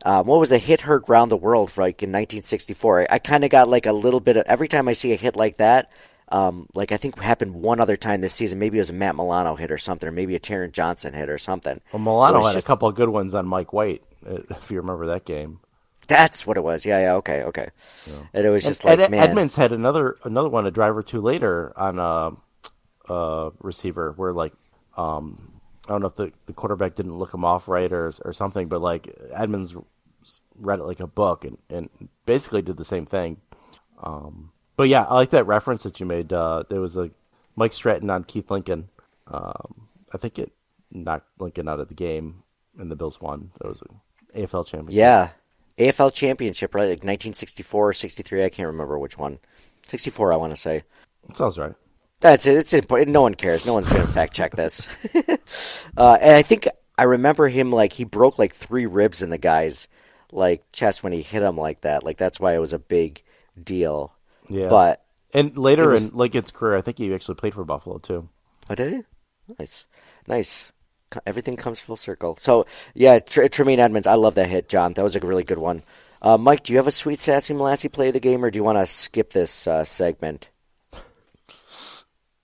E: Um, what was a hit hurt round the world for like in 1964? I, I kind of got like a little bit of every time I see a hit like that, um, like I think happened one other time this season. Maybe it was a Matt Milano hit or something, or maybe a Taron Johnson hit or something.
F: Well, Milano had just... a couple of good ones on Mike White, uh, if you remember that game.
E: That's what it was. Yeah, yeah, okay, okay. Yeah. And it was just
F: and,
E: like
F: man. Edmunds had another another one, a drive or two later on a, a receiver where like um, I don't know if the, the quarterback didn't look him off right or or something, but like Edmunds read it like a book and, and basically did the same thing. Um, but yeah, I like that reference that you made. Uh, there was a Mike Stratton on Keith Lincoln. Um, I think it knocked Lincoln out of the game, and the Bills won. It was an AFL championship.
E: Yeah, AFL championship, right? Like 1964 or 63. I can't remember which one. 64, I want to say.
F: That sounds right.
E: That's it. It's important. No one cares. No one's going to fact check this. [LAUGHS] uh, and I think I remember him like he broke like three ribs in the guy's like chest when he hit him like that. Like that's why it was a big deal. Yeah. But
F: and later was, in Lincoln's career, I think he actually played for Buffalo too.
E: Oh, did he? Nice, nice. Everything comes full circle. So yeah, Tr- Tremaine Edmunds, I love that hit, John. That was a really good one. Uh, Mike, do you have a sweet sassy Molassy play of the game, or do you want to skip this uh, segment?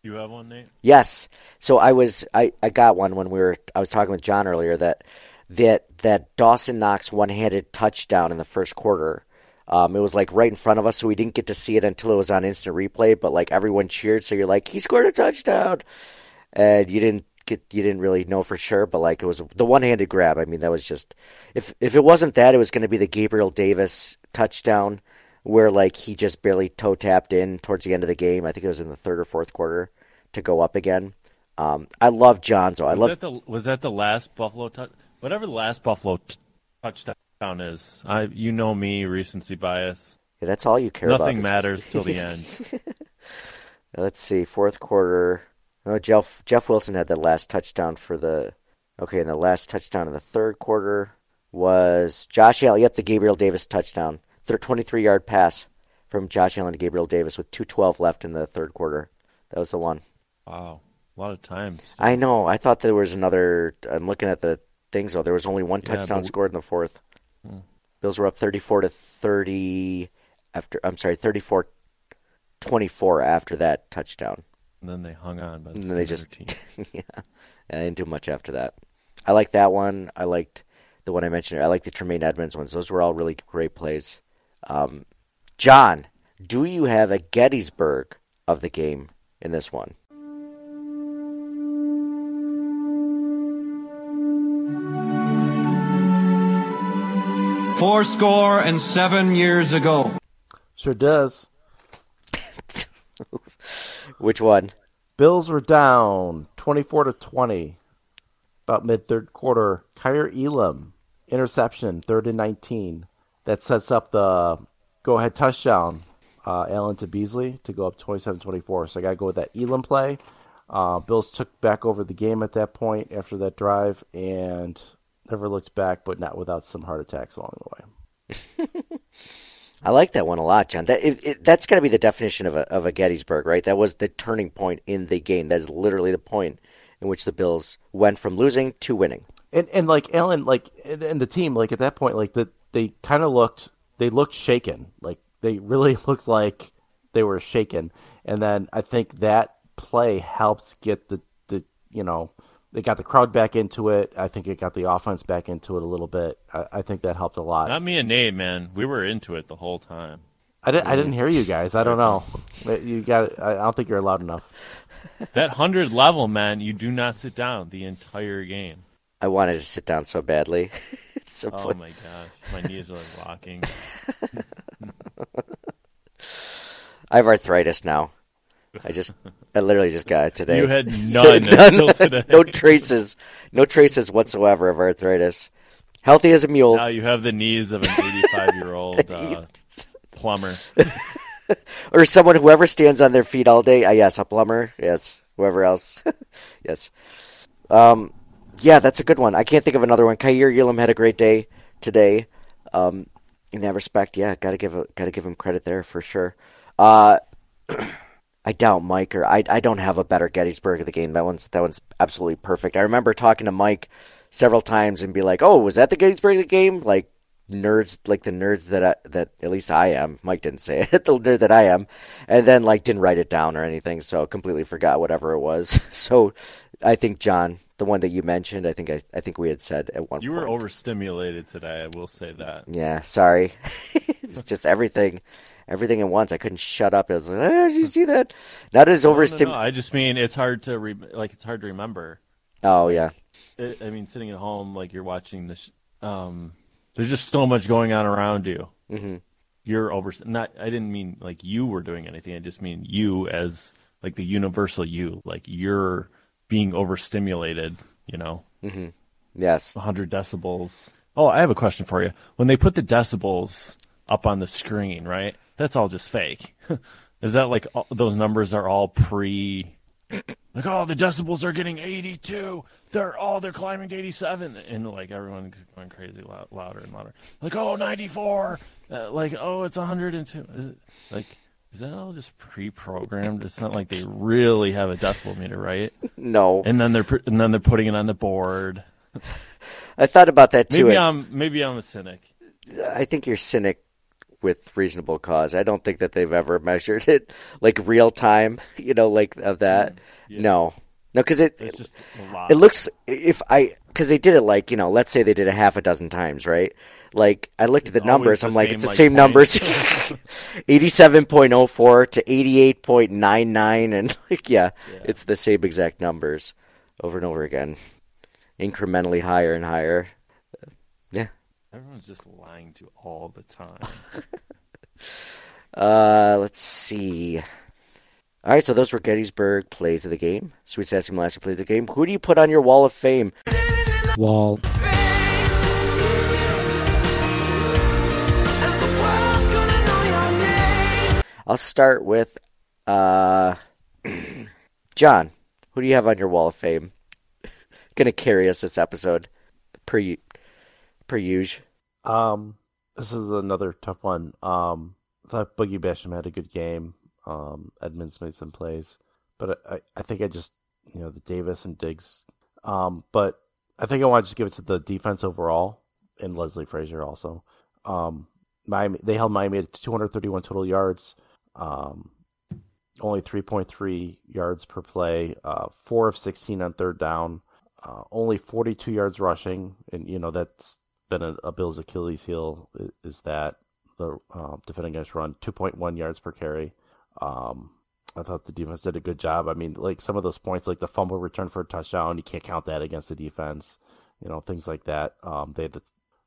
K: You have one, Nate?
E: Yes. So I was I, I got one when we were I was talking with John earlier that that that Dawson Knox one handed touchdown in the first quarter um, it was like right in front of us, so we didn't get to see it until it was on instant replay. But like everyone cheered, so you're like, he scored a touchdown, and you didn't get, you didn't really know for sure, but like it was the one-handed grab. I mean, that was just if if it wasn't that, it was going to be the Gabriel Davis touchdown where like he just barely toe tapped in towards the end of the game. I think it was in the third or fourth quarter to go up again. Um, I love Jonzo. I
K: was
E: love
K: that the was that the last Buffalo touch? Whatever the last Buffalo t- touchdown is, I you know me, recency bias.
E: Yeah, that's all you care
K: Nothing
E: about.
K: Nothing matters [LAUGHS] till the end.
E: Let's see, fourth quarter. Oh, Jeff Jeff Wilson had the last touchdown for the. Okay, and the last touchdown in the third quarter was Josh Allen. Yep, the Gabriel Davis touchdown. 23 yard pass from Josh Allen to Gabriel Davis with 2:12 left in the third quarter. That was the one.
K: Wow, a lot of times.
E: I know. I thought there was another. I'm looking at the things though. There was only one
K: Yeah,
E: touchdown
K: but-
E: scored in the fourth.
K: Hmm.
E: Bills were up 34 to 30 after. I'm sorry, 34 24 after that touchdown.
K: And then they hung on, but
E: then they just [LAUGHS] yeah, and I didn't do much after that. I liked that one. I liked the one I mentioned. I liked the Tremaine Edmunds ones. Those were all really great plays. Um, John, do you have a Gettysburg of the game in this one?
L: Four score and seven years ago.
F: Sure does. [LAUGHS]
E: Which one?
F: Bills were down 24 to 20 about mid third quarter. Kaiir Elam interception, third and 19. That sets up the go ahead touchdown. Uh, Allen to Beasley to go up 27 24. So I got to go with that Elam play. Uh, Bills took back over the game at that point after that drive and never looked back, but not without some heart attacks along the way. [LAUGHS]
E: I like that one a lot, John. That it, it, that's got to be the definition of a of a Gettysburg, right? That was the turning point in the game. That is literally the point in which the Bills went from losing to winning.
F: And and like Allen, like and, and the team, like at that point, like that they kind of looked they looked shaken. Like they really [LAUGHS] looked like they were shaken. And then I think that play helped get the the you know they got the crowd back into it. I think it got the offense back into it a little bit. I, I think that helped a lot.
K: Not me and Nate, man. We were into it the whole time.
F: I didn't I didn't hear you guys. I don't know. You got. I don't think you're loud enough. [LAUGHS]
K: That hundred level, man, you do not sit down the entire game.
E: I wanted to sit down so badly. [LAUGHS] so
K: Oh
E: funny.
K: my gosh, my knees are like locking. [LAUGHS]
E: I have arthritis now. I just, I literally just got it today.
K: You had [LAUGHS] none until today. [LAUGHS]
E: no traces, no traces whatsoever of arthritis. Healthy as a mule.
K: Now you have the knees of an 85 year old [LAUGHS] uh, plumber.
E: or someone whoever stands on their feet all day. Uh, yes, a plumber. Yes, whoever else. yes. Um, yeah, that's a good one. I can't think of another one. Kaiir Elam had a great day today. Um, in that respect, yeah, gotta give a, gotta give him credit there for sure. Uh, [CLEARS THROAT] I doubt Mike or I I don't have a better Gettysburg of the game. That one's that one's absolutely perfect. I remember talking to Mike several times and be like, "Oh, was that the Gettysburg of the game?" Like nerds, like the nerds that I, that at least I am. Mike didn't say it, [LAUGHS] the nerd that I am, and then like didn't write it down or anything, so completely forgot whatever it was. [LAUGHS] So I think John, the one that you mentioned, I think I I think we had said at one point.
K: You
E: point.
K: were overstimulated today. I will say that.
E: Yeah, sorry. [LAUGHS] it's just everything, everything at once. I couldn't shut up. I was like, ah, did you see that? Not as
K: No, no, no,
E: overstimulated.
K: I just mean it's hard to re- like it's hard to remember.
E: Oh yeah.
K: I I mean, sitting at home, like you're watching this. Um, there's just so much going on around you.
E: Mm-hmm.
K: You're over. Not. I didn't mean like you were doing anything. I just mean you as like the universal you. Like you're being overstimulated. You know.
E: Mm-hmm. Yes.
K: 100 decibels. Oh, I have a question for you. When they put the decibels up on the screen, right? That's all just fake. [LAUGHS] Is that like all, those numbers are all pre? Like, oh, the decibels are getting 82. They're all they're climbing to 87, and like everyone's going crazy, loud, louder and louder. Like, oh, 94. Uh, like, oh, it's 102. Is it like? Is that all just pre-programmed? It's not like they really have a decibel meter, right? [LAUGHS]
E: No.
K: And then they're and then they're putting it on the board. [LAUGHS]
E: I thought about that too.
K: Maybe I'm maybe I'm a cynic.
E: I think you're cynic with reasonable cause. I don't think that they've ever measured it like real time, [LAUGHS] you know, like of that. No, no, because it
K: It's a
E: it looks if I because they did it like you know, let's say they did it half a dozen times, right? Like I looked at the numbers,
K: the
E: I'm like, it's the
K: like,
E: same
K: point.
E: numbers, [LAUGHS] [LAUGHS] eighty-seven point oh four to eighty-eight point nine nine, and like yeah, it's the same exact numbers. over and over again, incrementally higher and higher. Yeah.
K: Everyone's just lying to all the time. [LAUGHS]
E: Uh, let's see. All right, so those were Gettysburg plays of the game. Sweet Sassy Molasses plays of the game. Who do you put on your wall of fame?
M: Wall.
E: I'll start with uh, [CLEARS THROAT] John. Who do you have on your wall of fame? Gonna carry us this episode, per per usual.
F: Um, this is another tough one. Um, I thought Boogie Basham had a good game. Um, Edmunds made some plays, but I, I think I just you know the Davis and Diggs. Um, but I think I want to just give it to the defense overall and Leslie Frazier also. Um, Miami they held Miami at 231 total yards. Um, only 3.3 yards per play. Uh, four of 16 on third down. Uh, only 42 yards rushing, and you know that's been a, a Bills' Achilles heel is that the uh, defending against run 2.1 yards per carry. Um, I thought the defense did a good job. I mean, like some of those points, like the fumble return for a touchdown, you can't count that against the defense. You know, things like that. Um, they the,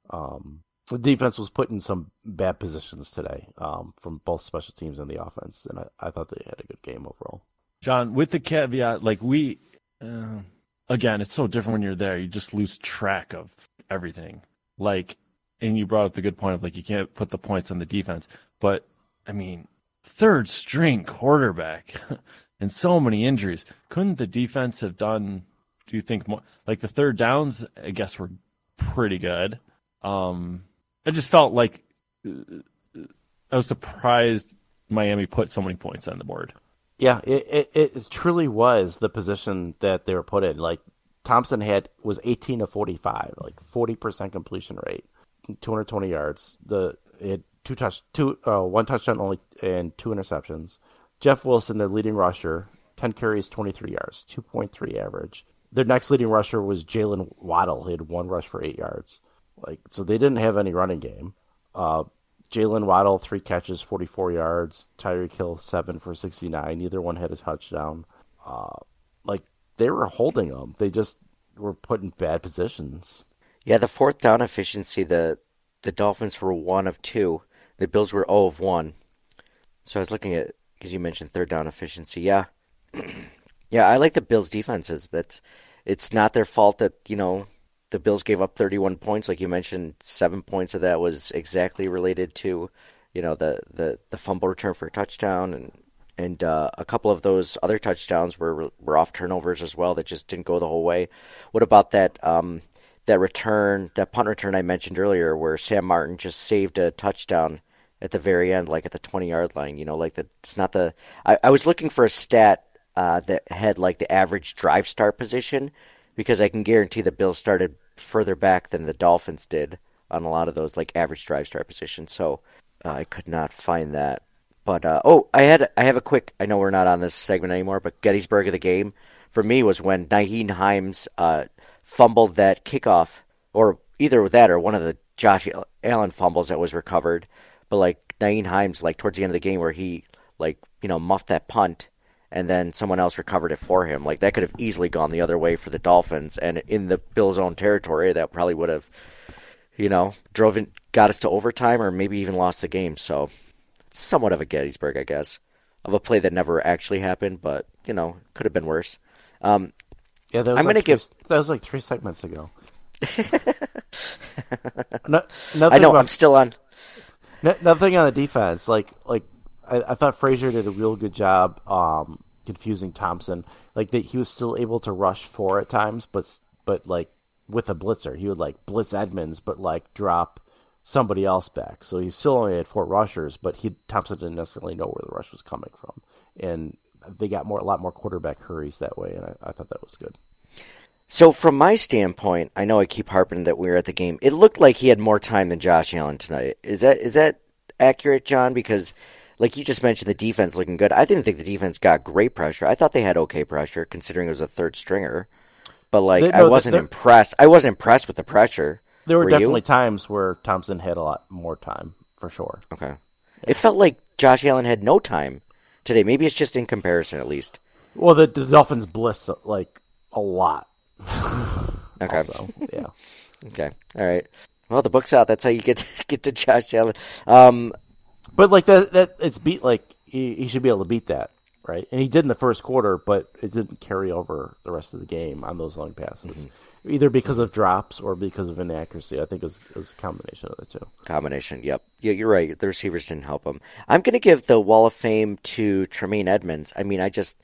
F: um, the defense was put in some bad positions today um, from both special teams and the offense, and I, I thought they had a good game overall.
K: John, with the caveat, like we, uh, again, it's so different when you're there. You just lose track of everything. Like, and you brought up the good point of like you can't put the points on the defense, but I mean, third string quarterback [LAUGHS] and so many injuries. Couldn't the defense have done? Do you think more like the third downs? I guess were pretty good. Um, I just felt like I was surprised Miami put so many points on the board.
F: Yeah, it, it, it truly was the position that they were put in. Like Thompson had was 18 to 45, like 40% completion rate, 220 yards. The it two touch two uh, one touchdown only and two interceptions. Jeff Wilson, their leading rusher, 10 carries, 23 yards, 2.3 average. Their next leading rusher was Jaylen Waddle. He had one rush for eight yards. Like so, they didn't have any running game. Uh, Jaylen Waddle three catches, 44 yards. Tyreek Hill seven for 69. Neither one had a touchdown. Uh, like they were holding them. They just were put in bad positions.
E: Yeah, the fourth down efficiency, the the Dolphins were one of two. The Bills were 0 of one. So I was looking at because you mentioned third down efficiency. Yeah, [CLEARS THROAT] yeah, I like the Bills' defenses. That's it's not their fault that you know the Bills gave up 31 points, like you mentioned. Seven points of that was exactly related to you know the the, the fumble return for a touchdown and and uh, a couple of those other touchdowns were were off turnovers as well that just didn't go the whole way. What about that um, that return, that punt return I mentioned earlier, where Sam Martin just saved a touchdown at the very end, like at the twenty yard line? You know, like the, it's not the. I, I was looking for a stat uh, that had like the average drive start position because I can guarantee the Bills started further back than the Dolphins did on a lot of those like average drive start positions. So uh, I could not find that. But uh, oh, I had I have a quick. I know we're not on this segment anymore, but Gettysburg of the game for me was when Nyheim Hines uh, fumbled that kickoff, or either that or one of the Josh Allen fumbles that was recovered. But like Nyheim Hines, like towards the end of the game, where he like you know muffed that punt, and then someone else recovered it for him. Like that could have easily gone the other way for the Dolphins, and in the Bills' own territory, that probably would have, you know, drove in, got us to overtime, or maybe even lost the game. So somewhat of a Gettysburg, I guess, of a play that never actually happened, but you know, could have been worse. Um,
F: yeah, that was
E: I'm
F: like
E: going to give.
F: that was like three segments ago. [LAUGHS]
E: no, I know. About, I'm still on.
F: Nothing on the defense. Like, like I, I, thought Frazier did a real good job um, confusing Thompson. Like that, he was still able to rush four at times, but but like with a blitzer, he would like blitz Edmunds, but like drop somebody else back. So he still only had four rushers, but he Thompson didn't necessarily know where the rush was coming from, and they got more a lot more quarterback hurries that way, and I, I thought that was good.
E: So from my standpoint, I know I keep harping that we were at the game. It looked like he had more time than Josh Allen tonight. Is that is that accurate, John? Because like you just mentioned, the defense looking good. I didn't think the defense got great pressure. I thought they had okay pressure considering it was a third stringer. But like, they, no, I wasn't impressed. I wasn't impressed with the pressure.
F: There were,
E: were
F: definitely
E: you?
F: times where Thompson had a lot more time for sure.
E: Okay, yeah. it felt like Josh Allen had no time today. Maybe it's just in comparison, at least.
F: Well, the, the Dolphins bliss like a lot. [LAUGHS]
E: Okay.
F: Also, yeah.
E: Okay. All right. Well, the book's out. That's how you get to, [LAUGHS] get to Josh Allen. Um,
F: But like that, that it's beat like he, he should be able to beat that, right? And he did in the first quarter, but it didn't carry over the rest of the game on those long passes, mm-hmm. either because of drops or because of inaccuracy. I think it was, it was a combination of the two.
E: Combination. Yep. Yeah, you're right. The receivers didn't help him. I'm going to give the Wall of Fame to Tremaine Edmunds. I mean, I just,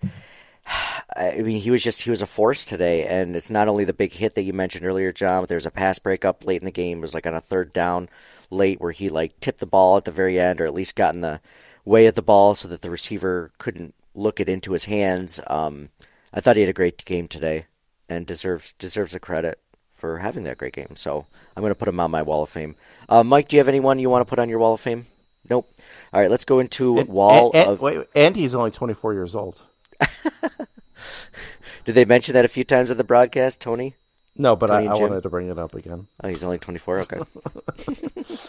E: [SIGHS] I mean, he was just he was a force today, and it's not only the big hit that you mentioned earlier, John. But there's a pass breakup late in the game. It was like on a third down late where he like tipped the ball at the very end, or at least got in the way of the ball so that the receiver couldn't look it into his hands. Um, I thought he had a great game today, and deserves deserves the credit for having that great game. So I'm going to put him on my Wall of Fame. Uh, Mike, do you have anyone you want to put on your Wall of Fame? Nope. All right, let's go into
F: And,
E: Wall
F: and, and,
E: of.
F: wait, and he's only 24 years old. [LAUGHS]
E: Did they mention that a few times in the broadcast, Tony?
F: No, but I,
E: Tony
F: I
E: and Jim?
F: wanted to bring it up again.
E: Oh, he's only 24. Okay. [LAUGHS]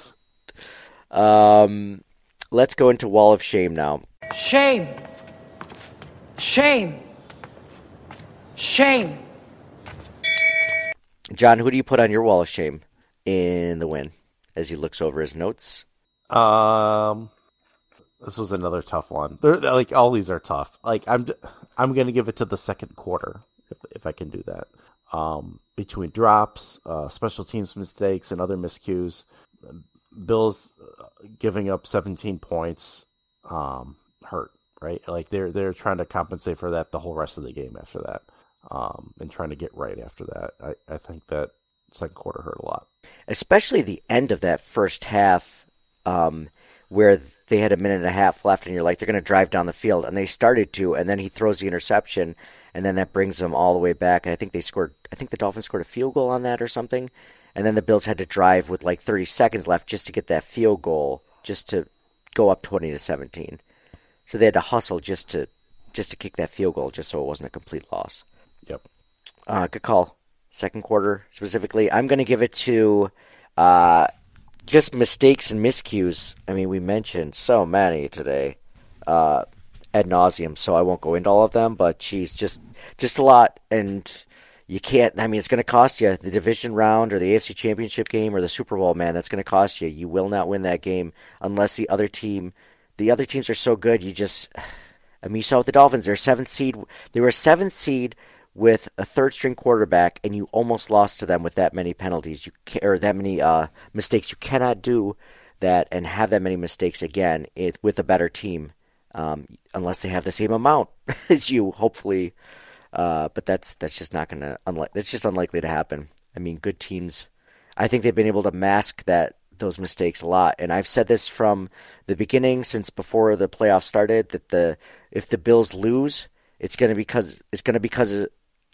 E: [LAUGHS] um, let's go into Wall of Shame now.
M: Shame. Shame. Shame.
E: John, who do you put on your Wall of Shame in the win as he looks over his notes?
F: Um, this was another tough one. They're, they're- like all these are tough. Like I'm, I'm gonna give it to the second quarter if if I can do that. Um, between drops, uh, special teams mistakes, and other miscues, Bills uh, giving up 17 points, um, hurt. Right, like they're they're trying to compensate for that the whole rest of the game after that, um, and trying to get right after that. I I think that second quarter hurt a lot.
E: especially the end of that first half, um, where they had a minute and a half left, and you're like, they're going to drive down the field, and they started to, and then he throws the interception, and then that brings them all the way back. And I think they scored. I think the Dolphins scored a field goal on that or something, and then the Bills had to drive with like 30 seconds left just to get that field goal, just to go up 20 to 17. So they had to hustle just to just to kick that field goal, just so it wasn't a complete loss.
F: Yep.
E: Uh, good call. Second quarter specifically. I'm going to give it to uh, just mistakes and miscues. I mean, we mentioned so many today uh, ad nauseum, so I won't go into all of them. But geez, just just a lot, and you can't. I mean, it's going to cost you the division round or the AFC Championship game or the Super Bowl. Man, that's going to cost you. You will not win that game unless the other team. The other teams are so good. You just. [SIGHS] I mean, you saw with the Dolphins, they're seventh seed. They were seventh seed with a third string quarterback, and you almost lost to them with that many penalties. You ca- or that many uh, mistakes. You cannot do that and have that many mistakes again it, with a better team, um, unless they have the same amount [LAUGHS] as you. Hopefully, uh, but that's that's just not going to unlike. That's just unlikely to happen. I mean, good teams. I think they've been able to mask that those mistakes a lot. And I've said this from the beginning, since before the playoffs started, that the if the Bills lose, it's going to because it's going to because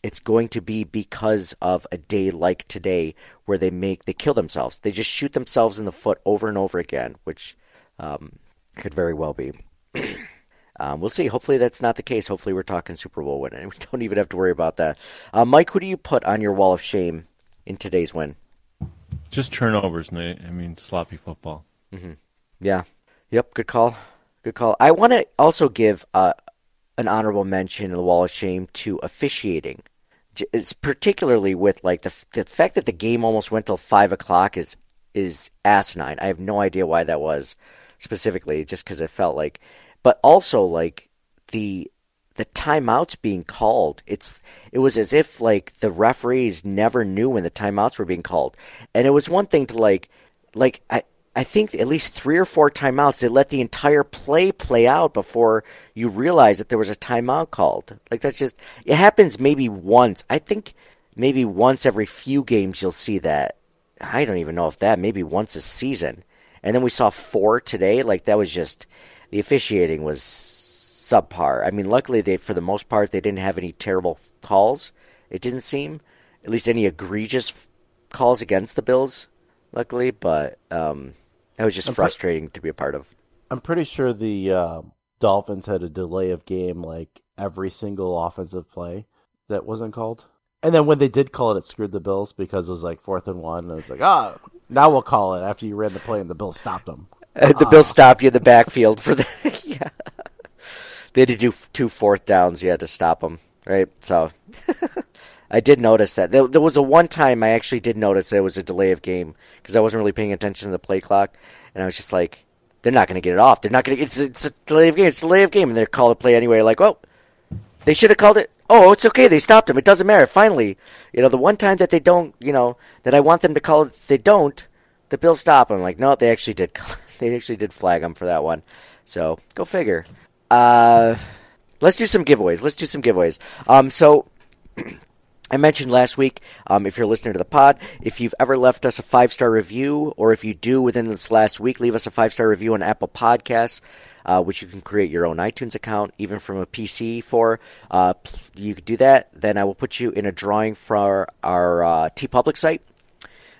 E: it's going to be because of a day like today where they make they kill themselves. They just shoot themselves in the foot over and over again, which um, could very well be. [CLEARS THROAT] Um, we'll see. Hopefully that's not the case. Hopefully we're talking Super Bowl win, and [LAUGHS] we don't even have to worry about that. Uh, Mike, who do you put on your wall of shame in today's win?
K: Just turnovers. I mean, sloppy football.
E: Mm-hmm. Yeah. Yep. Good call. Good call. I want to also give uh, an honorable mention in the wall of shame to officiating. It's particularly with like the the fact that the game almost went till five o'clock is is asinine. I have no idea why that was specifically, just because it felt like, but also like the the timeouts being called. It's it was as if like the referees never knew when the timeouts were being called, and it was one thing to like like I. I think at least three or four timeouts. They let the entire play play out before you realize that there was a timeout called. Like that's just it happens maybe once. I think maybe once every few games you'll see that. I don't even know if that maybe once a season. And then we saw four today. Like that was just the officiating was subpar. I mean, luckily they for the most part they didn't have any terrible calls. It didn't seem at least any egregious calls against the Bills. Luckily, but um, that was just
F: I'm pre-
E: frustrating to be a part of.
F: I'm pretty sure the uh, Dolphins had a delay of game like every single offensive play that wasn't called. And then when they did call it, it screwed the Bills because it was like fourth and one. And it was like, ah, now we'll call it after you ran the play and the Bills stopped them.
E: Uh, [LAUGHS] the
F: Ah.
E: Bills stopped you in the backfield for the. They had to do two fourth downs. You had to stop them, right? So, [LAUGHS] I did notice that. There, there was a one time I actually did notice there was a delay of game because I wasn't really paying attention to the play clock, and I was just like, they're not going to get it off. They're not going to. It's it's a delay of game. It's a delay of game, and they're called a play anyway. Like, well, they should have called it. Oh, it's okay. They stopped him. It doesn't matter. Finally, you know, the one time that they don't, you know, that I want them to call it, they don't. The Bills stop him. Like, no, they actually did. [LAUGHS] they actually did flag him for that one. So go figure. Uh, let's do some giveaways. Let's do some giveaways. Um, so. [CLEARS THROAT] I mentioned last week, um, if you're listening to the pod, if you've ever left us a five star review, or if you do within this last week, leave us a five star review on Apple Podcasts, uh, which you can create your own iTunes account, even from a PC for. Uh, you could do that. Then I will put you in a drawing for our uh, TeePublic site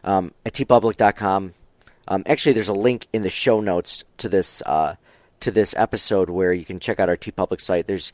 E: um, at teepublic.com. Um, actually, there's a link in the show notes to this uh, to this episode where you can check out our TeePublic site. There's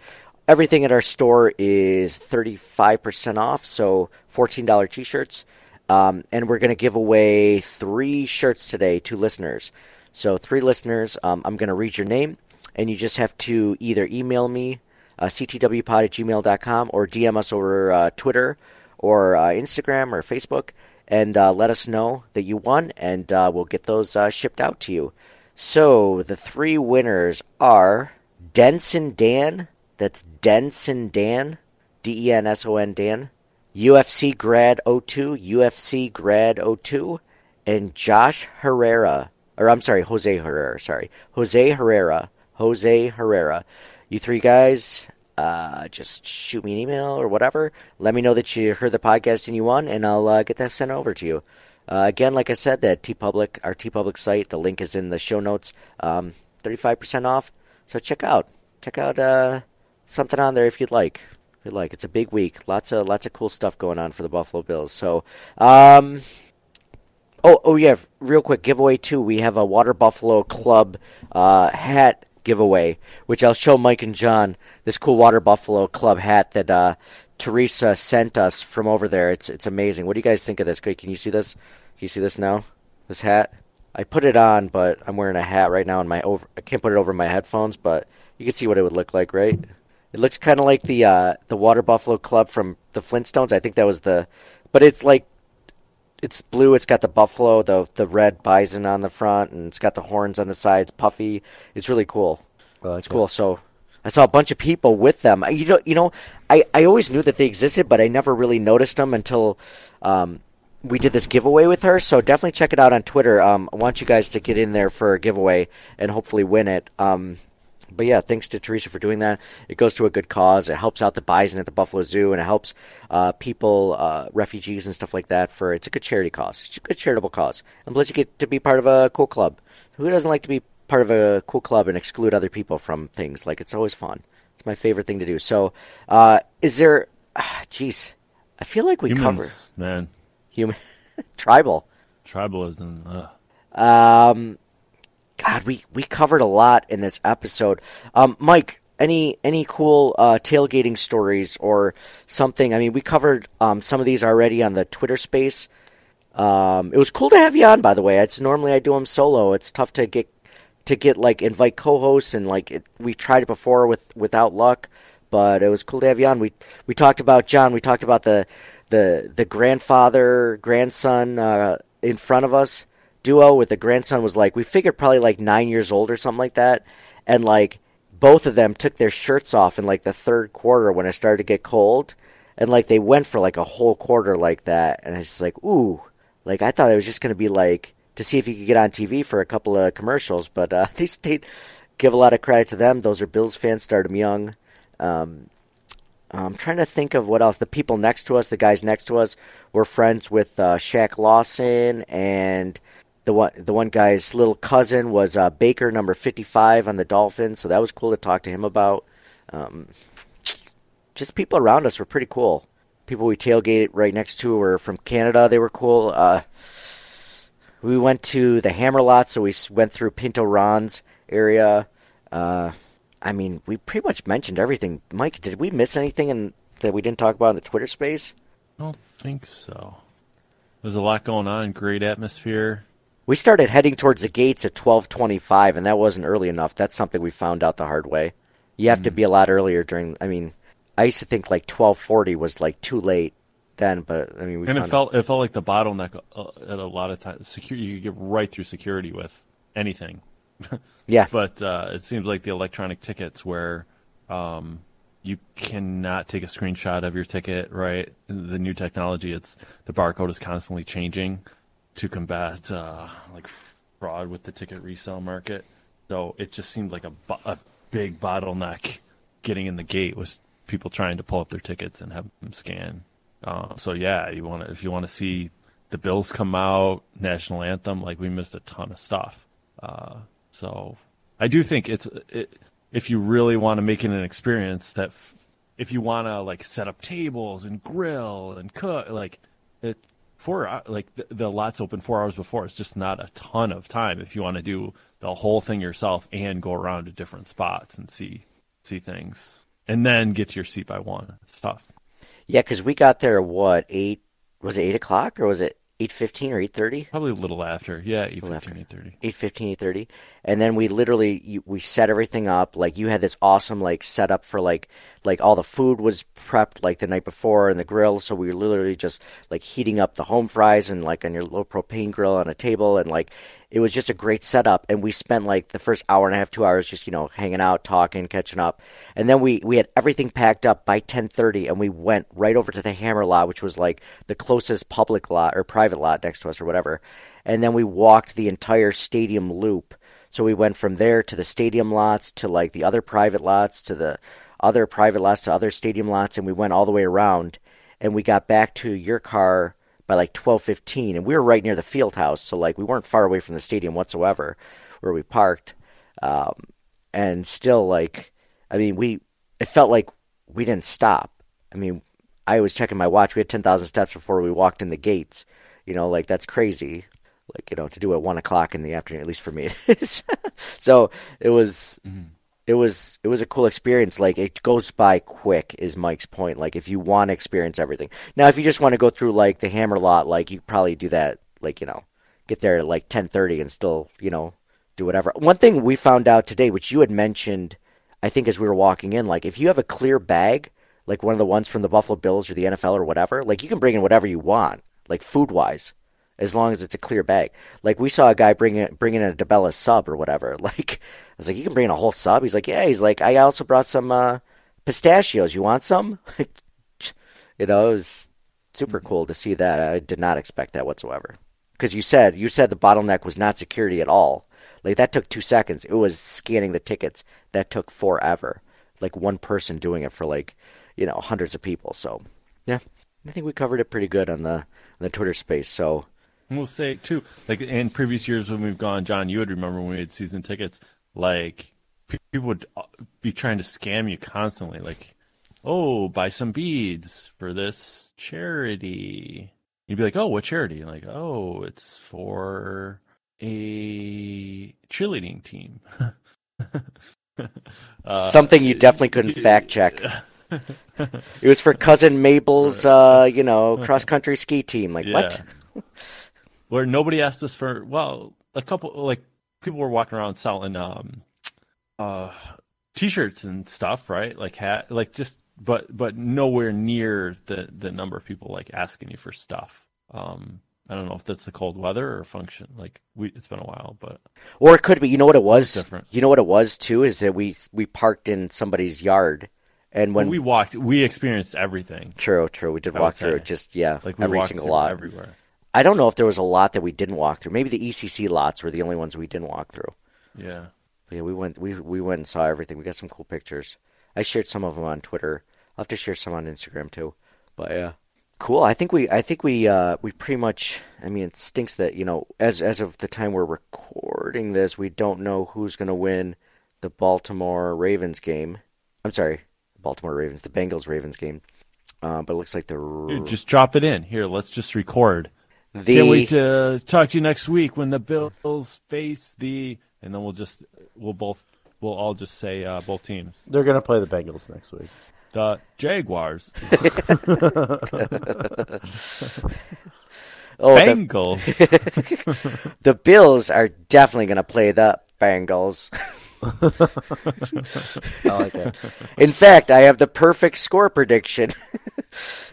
E: everything at our store is 35% off, so $14 t shirts. Um, and we're going to give away three shirts today to listeners. So, three listeners, um, I'm going to read your name, and you just have to either email me, uh, ctwpod at gmail.com, or DM us over uh, Twitter or uh, Instagram or Facebook, and uh, let us know that you won, and uh, we'll get those uh, shipped out to you. So, the three winners are Denson Dan. That's Denson Dan, D E N S O N Dan, UFC Grad 02, UFC Grad 02, and Josh Herrera, or I'm sorry, Jose Herrera, sorry, Jose Herrera, Jose Herrera. You three guys, uh, just shoot me an email or whatever. Let me know that you heard the podcast and you won, and I'll uh, get that sent over to you. Uh, again, like I said, that TeePublic, our TeePublic site, the link is in the show notes. Um, 35% off. So check out, check out uh, something on there if you'd like. If you'd like, it's a big week. Lots of lots of cool stuff going on for the Buffalo Bills. So, um, oh oh yeah, real quick giveaway too. We have a Water Buffalo Club uh, hat giveaway, which I'll show Mike and John this cool Water Buffalo Club hat that uh, Teresa sent us from over there. It's it's amazing. What do you guys think of this? Can you see this? Can you see this now? This hat. I put it on, but I'm wearing a hat right now, and my over. I can't put it over my headphones, but you can see what it would look like, right? It looks kind of like the uh, the Water Buffalo Club from the Flintstones. I think that was the, but it's like, it's blue. It's got the buffalo, the the red bison on the front, and it's got the horns on the sides. Puffy. It's really cool.
F: like
E: it's cool. So I saw a bunch of people with them. You know, you know, I I always knew that they existed, but I never really noticed them until. Um, we did this giveaway with her, so definitely check it out on Twitter. Um, I want you guys to get in there for a giveaway and hopefully win it. Um, but yeah, thanks to Teresa for doing that. It goes to a good cause. It helps out the bison at the Buffalo Zoo, and it helps uh, people, uh, refugees, and stuff like that. For it's a good charity cause. It's a good charitable cause, and plus you get to be part of a cool club. Who doesn't like to be part of a cool club and exclude other people from things? Like it's always fun. It's my favorite thing to do. So, uh, is there? Jeez, I feel like we
K: Humans,
E: cover
K: man.
E: human [LAUGHS] tribal.
K: Tribalism. Ugh.
E: Um, God, we we covered a lot in this episode. Um, Mike, any any cool uh, tailgating stories or something? I mean, we covered um, some of these already on the Twitter space. Um, it was cool to have you on, by the way. It's normally I do them solo. It's tough to get to get like invite co-hosts and like it, we tried it before with without luck, but it was cool to have you on. We we talked about John. We talked about the the the grandfather grandson uh, in front of us duo with the grandson was like we figured probably like nine years old or something like that, and like both of them took their shirts off in like the third quarter when it started to get cold, and like they went for like a whole quarter like that, and it's just like ooh, like I thought it was just gonna be like to see if you could get on TV for a couple of commercials, but uh, [LAUGHS] they. Give a lot of credit to them. Those are Bills fans. Started them young. Um, I'm trying to think of what else. The people next to us, the guys next to us, were friends with uh, Shaq Lawson, and the one the one guy's little cousin was uh, Baker, number 55 on the Dolphins. So that was cool to talk to him about. Um, just people around us were pretty cool. People we tailgated right next to were from Canada. They were cool. Uh, we went to the Hammer lot, so we went through Pinto Ron's area. Uh, I mean, we pretty much mentioned everything. Mike, did we miss anything in, that we didn't talk about in the Twitter space?
K: I don't think so. There's a lot going on. Great atmosphere.
E: We started heading towards the gates at 12:25 and that wasn't early enough. That's something we found out the hard way. You have mm. to be a lot earlier during I mean, I used to think like 12:40 was like too late. Then, but I mean, we
K: and it felt it felt like the bottleneck uh, at a lot of times. Security, you could get right through security with anything. [LAUGHS]
E: Yeah.
K: but uh, it seems like the electronic tickets where um, you cannot take a screenshot of your ticket. Right, the new technology, it's the barcode is constantly changing to combat uh, like fraud with the ticket resale market. So it just seemed like a, a big bottleneck getting in the gate was people trying to pull up their tickets and have them scan. Uh, so yeah, you want if you want to see the Bills come out, national anthem, like we missed a ton of stuff. Uh, so I do think it's it, if you really want to make it an experience that f- if you want to like set up tables and grill and cook, like it four like the, the lots open four hours before. It's just not a ton of time if you want to do the whole thing yourself and go around to different spots and see see things and then get to your seat by one. It's tough.
E: Yeah, because we got there what eight? Was it eight o'clock or was it eight fifteen or eight thirty?
K: Probably a little after. Yeah, eight
E: Little
K: fifteen, eight thirty.
E: Eight fifteen, eight thirty, and then we literally we set everything up. Like you had this awesome like setup for like like all the food was prepped like the night before and the grill. So we were literally just like heating up the home fries and like on your low propane grill on a table and like it was just a great setup. And we spent like the first hour and a half, two hours just you know hanging out, talking, catching up, and then we we had everything packed up by ten thirty, and we went right over to the Hammer lot, which was like the closest public lot or private lot next to us or whatever. And then we walked the entire stadium loop. So we went from there to the stadium lots to like the other private lots to the other private lots to other stadium lots, and we went all the way around. And we got back to your car by like twelve fifteen, and we were right near the field house, so like we weren't far away from the stadium whatsoever, where we parked. Um, and still, like, I mean, we it felt like we didn't stop. I mean, I was checking my watch. We had ten thousand steps before we walked in the gates. You know, like that's crazy. Like you know, to do it one o'clock in the afternoon, at least for me [LAUGHS] it is. so it was, it was, it was a cool experience. Like it goes by quick, is Mike's point. Like if you want to experience everything. Now, if you just want to go through like the Hammer lot, like you probably do that. Like you know, get there at like ten thirty and still you know do whatever. One thing we found out today, which you had mentioned, I think as we were walking in, like if you have a clear bag, like one of the ones from the Buffalo Bills or the NFL or whatever, like you can bring in whatever you want, like food wise, as long as it's a clear bag. Like we saw a guy bring in bring in a DiBella sub or whatever. [LAUGHS] Like I was like, you can bring in a whole sub. He's like, yeah. He's like, I also brought some uh, pistachios. You want some? [LAUGHS] you know, it was super cool to see that. I did not expect that whatsoever. Because you said you said the bottleneck was not security at all. Like that took two seconds. It was scanning the tickets. That took forever. Like one person doing it for like, you know, hundreds of people. So yeah, I think we covered it pretty good on the on the Twitter space. So
K: And we'll say too, like in previous years when we've gone, John, you would remember when we had season tickets. Like people would uh, be trying to scam you constantly. Like, oh, buy some beads for this charity. You'd be like, oh, what charity? And like, oh, it's for a cheerleading team. [LAUGHS] Uh,
E: something you definitely couldn't [LAUGHS] fact check. It was for cousin Mabel's, uh, you know, [LAUGHS] cross country ski team. Like what?
K: Where nobody asked us for well, a couple like people were walking around selling um uh t-shirts and stuff, right? Like hat like just but but nowhere near the the number of people like asking you for stuff. Um I don't know if that's the cold weather or function. Like we it's been a while, but
E: Or it could be. You know what it was?
K: different.
E: You know what it was too is that we we parked in somebody's yard, and when
K: when we walked we experienced everything.
E: true, true, we did
K: I
E: walk through. Just yeah,
K: Like we
E: every
K: walked
E: single lot.
K: everywhere.
E: I don't know if there was a lot that we didn't walk through. Maybe the ECC lots were the only ones we didn't walk through.
K: Yeah.
E: But yeah, we went we we went and saw everything. We got some cool pictures. I shared some of them on Twitter. I'll have to share some on Instagram too. But yeah, cool. I think we I think we uh we pretty much. I mean, it stinks that you know as as of the time we're recording this, we don't know who's gonna win the Baltimore Ravens game. I'm sorry, Baltimore Ravens, the Bengals Ravens game. Uh, but it looks like the
K: Dude, just drop it in. Here, let's just record.
E: The-
K: Can't wait to talk to you next week when the Bills face the, and then we'll just we'll both we'll all just say uh, both teams.
F: They're gonna play the Bengals next week.
K: The Jaguars. [LAUGHS]
E: Oh, the-
K: Bengals. [LAUGHS]
E: The, Bills are definitely going to play the Bengals. [LAUGHS]
F: I like it.
E: In fact, I have the perfect score prediction.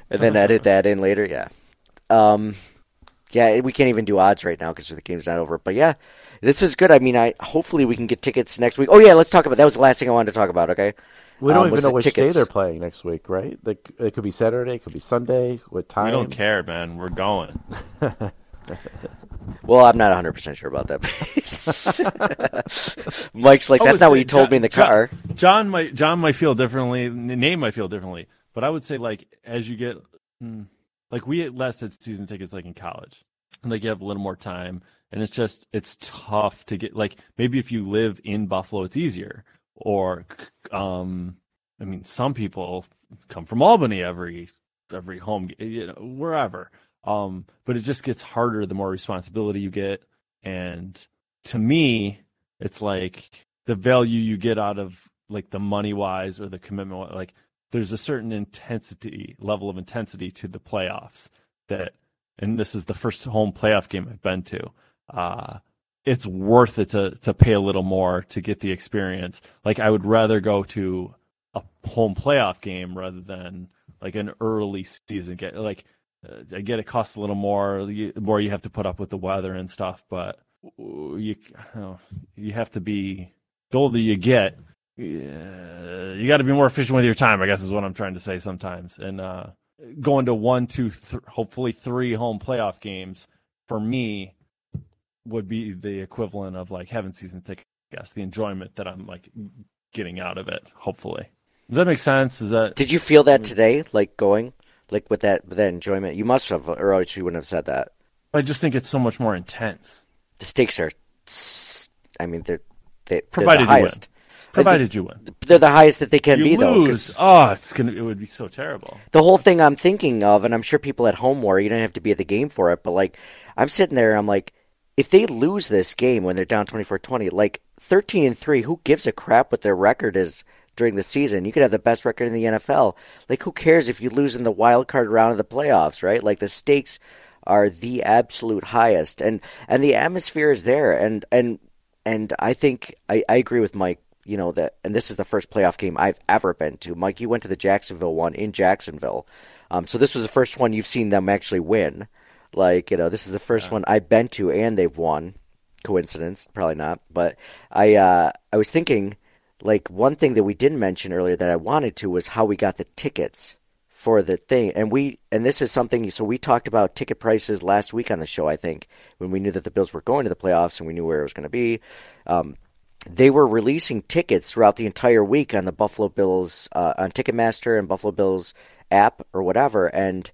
E: and then edit that in later. Yeah. Um, yeah, we can't even do odds right now because the game's not over. But yeah, this is good. I mean, I hopefully we can get tickets next week. Oh yeah, let's talk about that. Was the last thing I wanted to talk about. Okay.
F: We don't
E: Um,
F: even know which
E: tickets.
F: day they're playing next week, right? Like, it could be Saturday, it could be Sunday. What time?
K: We don't care, man. We're going. [LAUGHS]
E: Well, I'm not 100 percent sure about that. [LAUGHS] Mike's like, that's not what you told
K: John-
E: me in the car.
K: John might John might feel differently. Name might feel differently, but I would say like as you get mm, like we at last had season tickets like in college, and like you have a little more time, and it's just it's tough to get like maybe if you live in Buffalo, it's easier. Or um, I mean, some people come from Albany every every home you know wherever. Um, but it just gets harder the more responsibility you get, and to me, it's like the value you get out of like the money wise or the commitment like there's a certain intensity level of intensity to the playoffs that and this is the first home playoff game I've been to uh it's worth it to to pay a little more to get the experience. Like I would rather go to a home playoff game rather than like an early season get like uh, I get it costs a little more you, more you have to put up with the weather and stuff but you you, have to be the older you get yeah, you got to be more efficient with your time i guess is what i'm trying to say sometimes and uh, going to one two th- hopefully three home playoff games for me would be the equivalent of like having season tickets I guess the enjoyment that i'm like getting out of it hopefully does that make sense is that
E: Did you feel that today, like going, like with that with that enjoyment? You must have, or else you wouldn't have said that.
K: i just think it's so much more intense
E: The stakes are, I mean, they're they,
K: Provided
E: they're
K: you
E: the highest.
K: Provided you win.
E: They're the highest that they can
K: you
E: be, though.
K: lose oh it's gonna it would be so terrible
E: the whole thing I'm thinking of, and I'm sure people at home were, you don't have to be at the game for it, but like, I'm sitting there, and I'm like, if they lose this game when they're down 24 20, like 13 and 3, who gives a crap what their record is during the season? You could have the best record in the NFL. Like, who cares if you lose in the wild card round of the playoffs, right? Like, the stakes are the absolute highest, and and the atmosphere is there, and and and I think I, I agree with Mike. You know that, and this is the first playoff game I've ever been to. Mike, you went to the Jacksonville one in Jacksonville, um, so this was the first one you've seen them actually win. Like you know, this is the first one I've been to, and they've won. Coincidence? Probably not. But I uh, I was thinking, like one thing that we didn't mention earlier that I wanted to was how we got the tickets for the thing, and we and this is something. So we talked about ticket prices last week on the show. I think when we knew that the Bills were going to the playoffs and we knew where it was going to be. Um, they were releasing tickets throughout the entire week on the Buffalo Bills uh, on Ticketmaster and Buffalo Bills app or whatever, and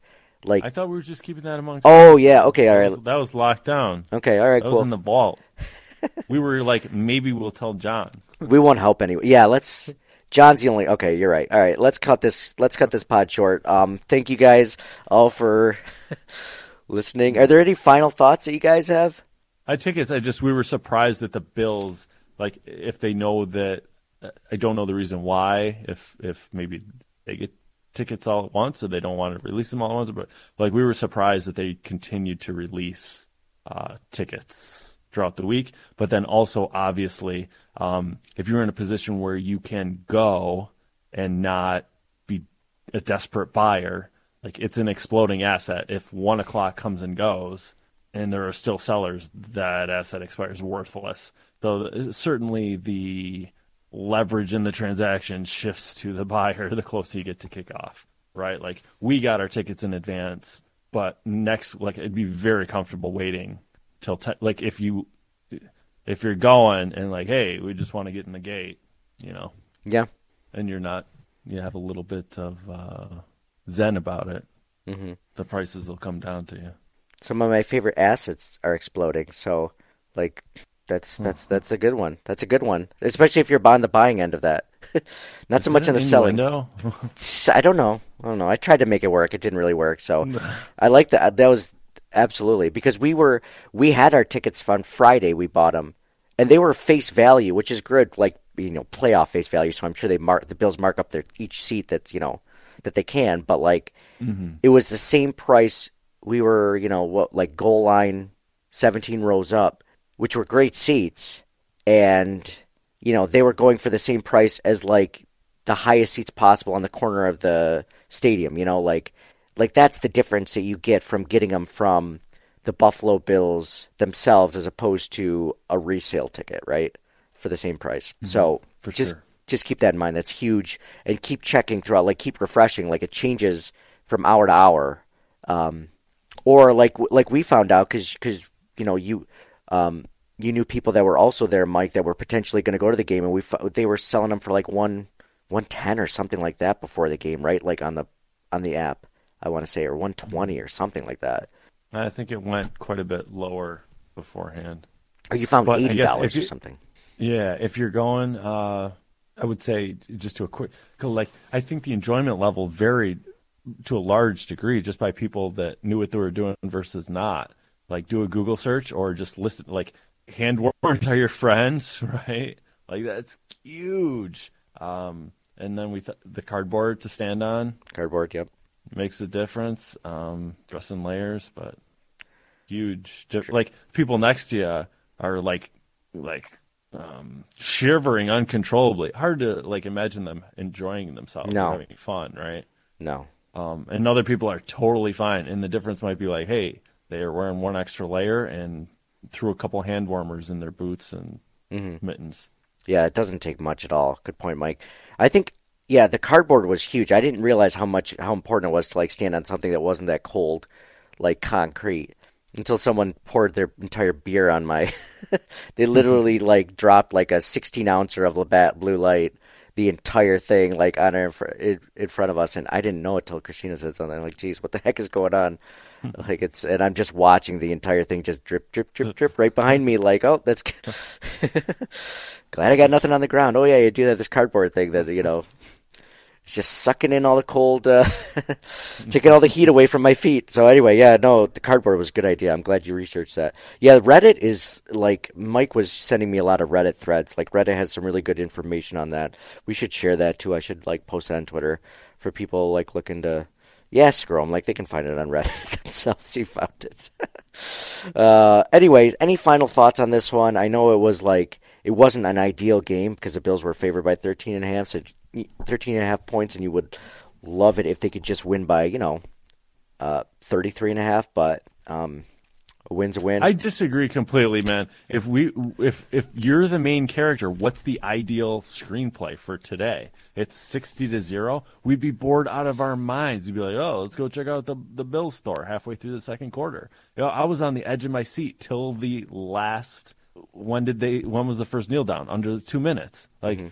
E: like
K: I thought we were just keeping that amongst.
E: Oh yeah, okay, all right.
K: That was, that was locked down.
E: Okay, all right,
K: that
E: cool.
K: was in the vault. [LAUGHS] we were like, maybe we'll tell John.
E: We won't help anyway. Yeah, let's. John's the only. Okay, you're right. All right, let's cut this. Let's cut this pod short. Um, thank you guys all for [LAUGHS] listening. Are there any final thoughts that you guys have?
K: I tickets. I just we were surprised that the Bills, like, if they know that, I don't know the reason why. If if maybe they get tickets all at once, or they don't want to release them all at once, but like we were surprised that they continued to release uh, tickets throughout the week. But then also, obviously, um, if you're in a position where you can go and not be a desperate buyer, like it's an exploding asset. If one o'clock comes and goes, and there are still sellers, that asset expires worthless. So certainly the leverage in the transaction shifts to the buyer the closer you get to kickoff, right? Like we got our tickets in advance, but next, like it'd be very comfortable waiting till te- like if you if you're going and like, hey, we just want to get in the gate, you know,
E: Yeah.
K: and you're not, you have a little bit of uh, zen about it.
E: Mm-hmm.
K: The prices will come down to you.
E: Some of my favorite assets are exploding. So, like, that's that's that's a good one. That's a good one, especially if you're on the buying end of that. [LAUGHS] Not so much in the selling. No, I don't know. I don't know. I tried to make it work. It didn't really work. So [LAUGHS] I like that. That was absolutely because we were we had our tickets on Friday. We bought them, and they were face value, which is good. Like you know, playoff face value. So I'm sure they mark the Bills mark up their each seat that's you know that they can. But like
K: Mhm.
E: it was the same price. We were you know what like goal line, seventeen rows up, which were great seats, and you know they were going for the same price as like the highest seats possible on the corner of the stadium. You know, like like that's the difference that you get from getting them from the Buffalo Bills themselves as opposed to a resale ticket, right? For the same price.
K: Mm-hmm.
E: So
K: For
E: just
K: sure.
E: just keep that in mind. That's huge, and keep checking throughout. Like keep refreshing. Like it changes from hour to hour, um, or like like we found out because you know you um, you knew people that were also there, Mike, that were potentially going to go to the game, and we they were selling them for like one one ten or something like that before the game, right? Like on the on the app, I want to say, or one twenty or something like that.
K: I think it went quite a bit lower beforehand.
E: Or you found
K: But
E: eighty dollars or something.
K: Yeah, if you're going, uh, I would say just to a quick, like I think the enjoyment level varied to a large degree just by people that knew what they were doing versus not. Like do a Google search or just listen, like hand warm to your friends, [LAUGHS] right? Like that's huge. Um, and then we th- the cardboard to stand on
E: Cardboard, yep.
K: makes a difference. Um, dress in layers, but huge. Diff- like people next to you are like like um, shivering uncontrollably. Hard to like imagine them enjoying themselves,
E: No.
K: having fun, right?
E: No.
K: Um, and other people are totally fine, and the difference might be like, hey, they are wearing one extra layer and threw a couple hand warmers in their boots and
E: Mm-hmm.
K: mittens.
E: Yeah, it doesn't take much at all. Good point, Mike. I think yeah, the cardboard was huge. I didn't realize how much how important it was to like stand on something that wasn't that cold, like concrete, until someone poured their entire beer on my. [LAUGHS] they literally like dropped like a 16 ouncer of Labatt Blue Light, the entire thing like on our, in, in front of us, and I didn't know it till Christina said something. I'm like, geez, what the heck is going on? Hmm. [LAUGHS] like it's and I'm just watching the entire thing just drip, drip, drip, drip right behind me. Like, oh, that's [LAUGHS] glad I got nothing on the ground. Oh yeah, you do that this cardboard thing that you know. It's just sucking in all the cold, uh, [LAUGHS] taking all the heat away from my feet. So anyway, yeah, no, the cardboard was a good idea. I'm glad you researched that. Yeah, Reddit is like Mike was sending me a lot of Reddit threads. Like Reddit has some really good information on that. We should share that too. I should like post that on Twitter for people like looking to yeah, screw 'em. Like they can find it on Reddit [LAUGHS] themselves. You found it. [LAUGHS] uh, anyways, any final thoughts on this one? I know it was like it wasn't an ideal game because the Bills were favored by 13 and a half, so 13 and a half points, and you would love it if they could just win by you know uh, 33 and a half. But um, a win's a win.
K: I disagree completely, man. If we if if you're the main character, what's the ideal screenplay for today? It's sixty to zero. We'd be bored out of our minds. We'd be like, oh, let's go check out the the Bill store halfway through the second quarter. You know, I was on the edge of my seat till the last. When did they? When was the first kneel down? Under two minutes. Like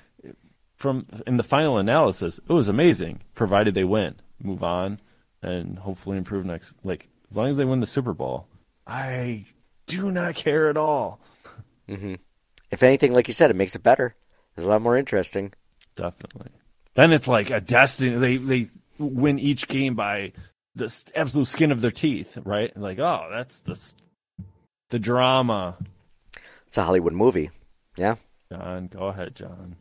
K: from in the final analysis, it was amazing. Provided they win, move on, and hopefully improve next. Like as long as they win the Super Bowl, I do not care at all.
E: hmm If anything, like you said, it makes it better. It's a lot more interesting.
K: Definitely. Then it's like a destiny. They they win each game by the absolute skin of their teeth, right? Like, oh, that's the the drama.
E: It's a Hollywood movie. Yeah.
K: John, go ahead, John.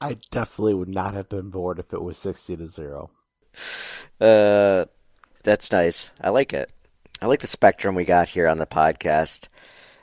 F: I definitely would not have been bored if it was sixty to zero.
E: Uh, that's nice. I like it. I like the spectrum we got here on the podcast.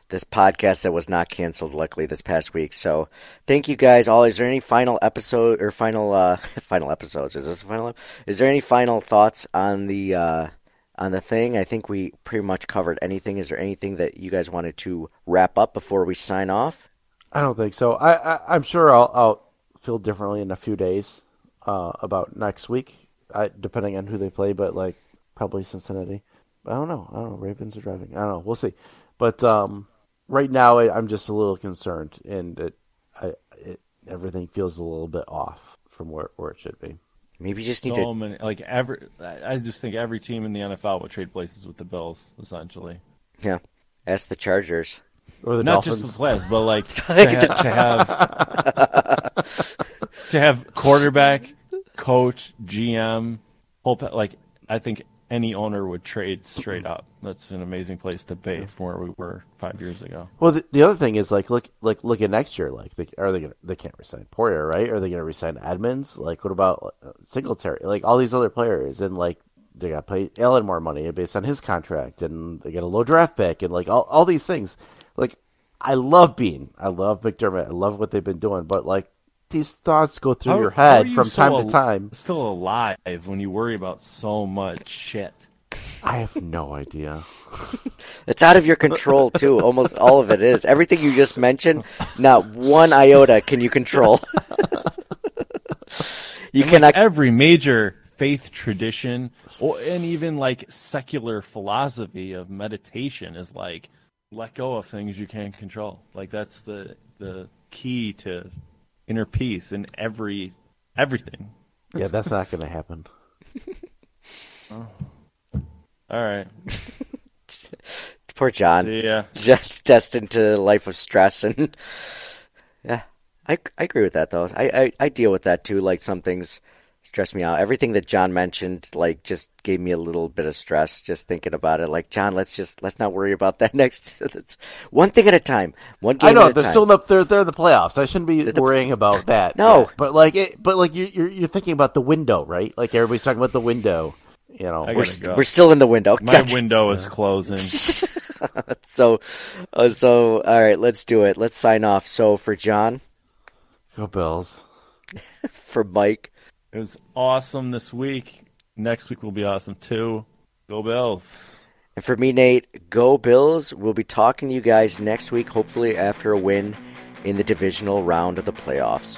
E: This podcast that was not canceled, luckily, this past week. So, thank you guys all. Is there any final episode or final uh [LAUGHS] final episodes? Is this a final? Is there any final thoughts on the uh on the thing? I think we pretty much covered anything. Is there anything that you guys wanted to wrap up before we sign off?
F: I don't think so. I, I I'm sure I'll, I'll feel differently in a few days uh, about next week, I, depending on who they play. But like probably Cincinnati. I don't know. I don't know. Ravens are driving. I don't know. We'll see. But um, right now, I, I'm just a little concerned, and it, I, it everything feels a little bit off from where where it should be.
E: Maybe you just need
K: So
E: to.
K: many, like every. I I just think every team in the NFL would trade places with the Bills, essentially.
E: Yeah. Ask the Chargers.
F: Or the
K: Not
F: Dolphins.
K: just the players, but like [LAUGHS] to, ha- to have [LAUGHS] to have quarterback, coach, GM, whole pa- like I think any owner would trade straight up. That's an amazing place to be from where we were five years ago.
F: Well, the, the other thing is like look like look at next year. Like, they, are they gonna they can't resign Poyer, right? Are they gonna resign Edmunds? Like, what about uh, Singletary? Like all these other players, and like they got to pay Allen more money based on his contract, and they get a low draft pick, and like all all these things. Like, I love Beane, I love McDermott, I love what they've been doing, but like these thoughts go through
K: How-
F: your head
K: you
F: from time
K: al-
F: to time.
K: Still alive when you worry about so much shit.
F: I have no idea. [LAUGHS]
N: It's out of your control too. Almost all of it is. Everything you just mentioned, not one iota can you control. [LAUGHS] you
K: And, like,
N: cannot.
K: every major faith tradition, or and even like secular philosophy of meditation is like let go of things you can't control. Like that's the the key to inner peace in every everything.
F: Yeah, that's not going to happen.
K: Oh. All right. [LAUGHS]
N: Poor John.
K: Yeah. [LAUGHS]
N: Just destined to a life of stress and [LAUGHS] yeah, I, I agree with that though. I, I I deal with that too. Like some things stress me out. Everything that John mentioned like just gave me a little bit of stress just thinking about it. Like John, let's just let's not worry about that [LAUGHS] next. It's one thing at a time. One game
F: I know
N: at
F: they're
N: time.
F: still in the they're, they're in the playoffs. I shouldn't be
N: the-
F: worrying about that.
N: No.
F: yet. but like it, but like you're, you're you're thinking about the window, right? Like everybody's talking about the window. You know,
N: we're, st- we're still in the window.
K: My
N: Gotcha.
K: window is closing. [LAUGHS]
N: so, uh, so all right, let's do it. Let's sign off. So for John,
F: go Bills. [LAUGHS]
N: for Mike,
K: It was awesome this week. Next week will be awesome too. Go Bills.
N: and for me, Nate, go Bills. We'll be talking to you guys next week, hopefully after a win in the divisional round of the playoffs.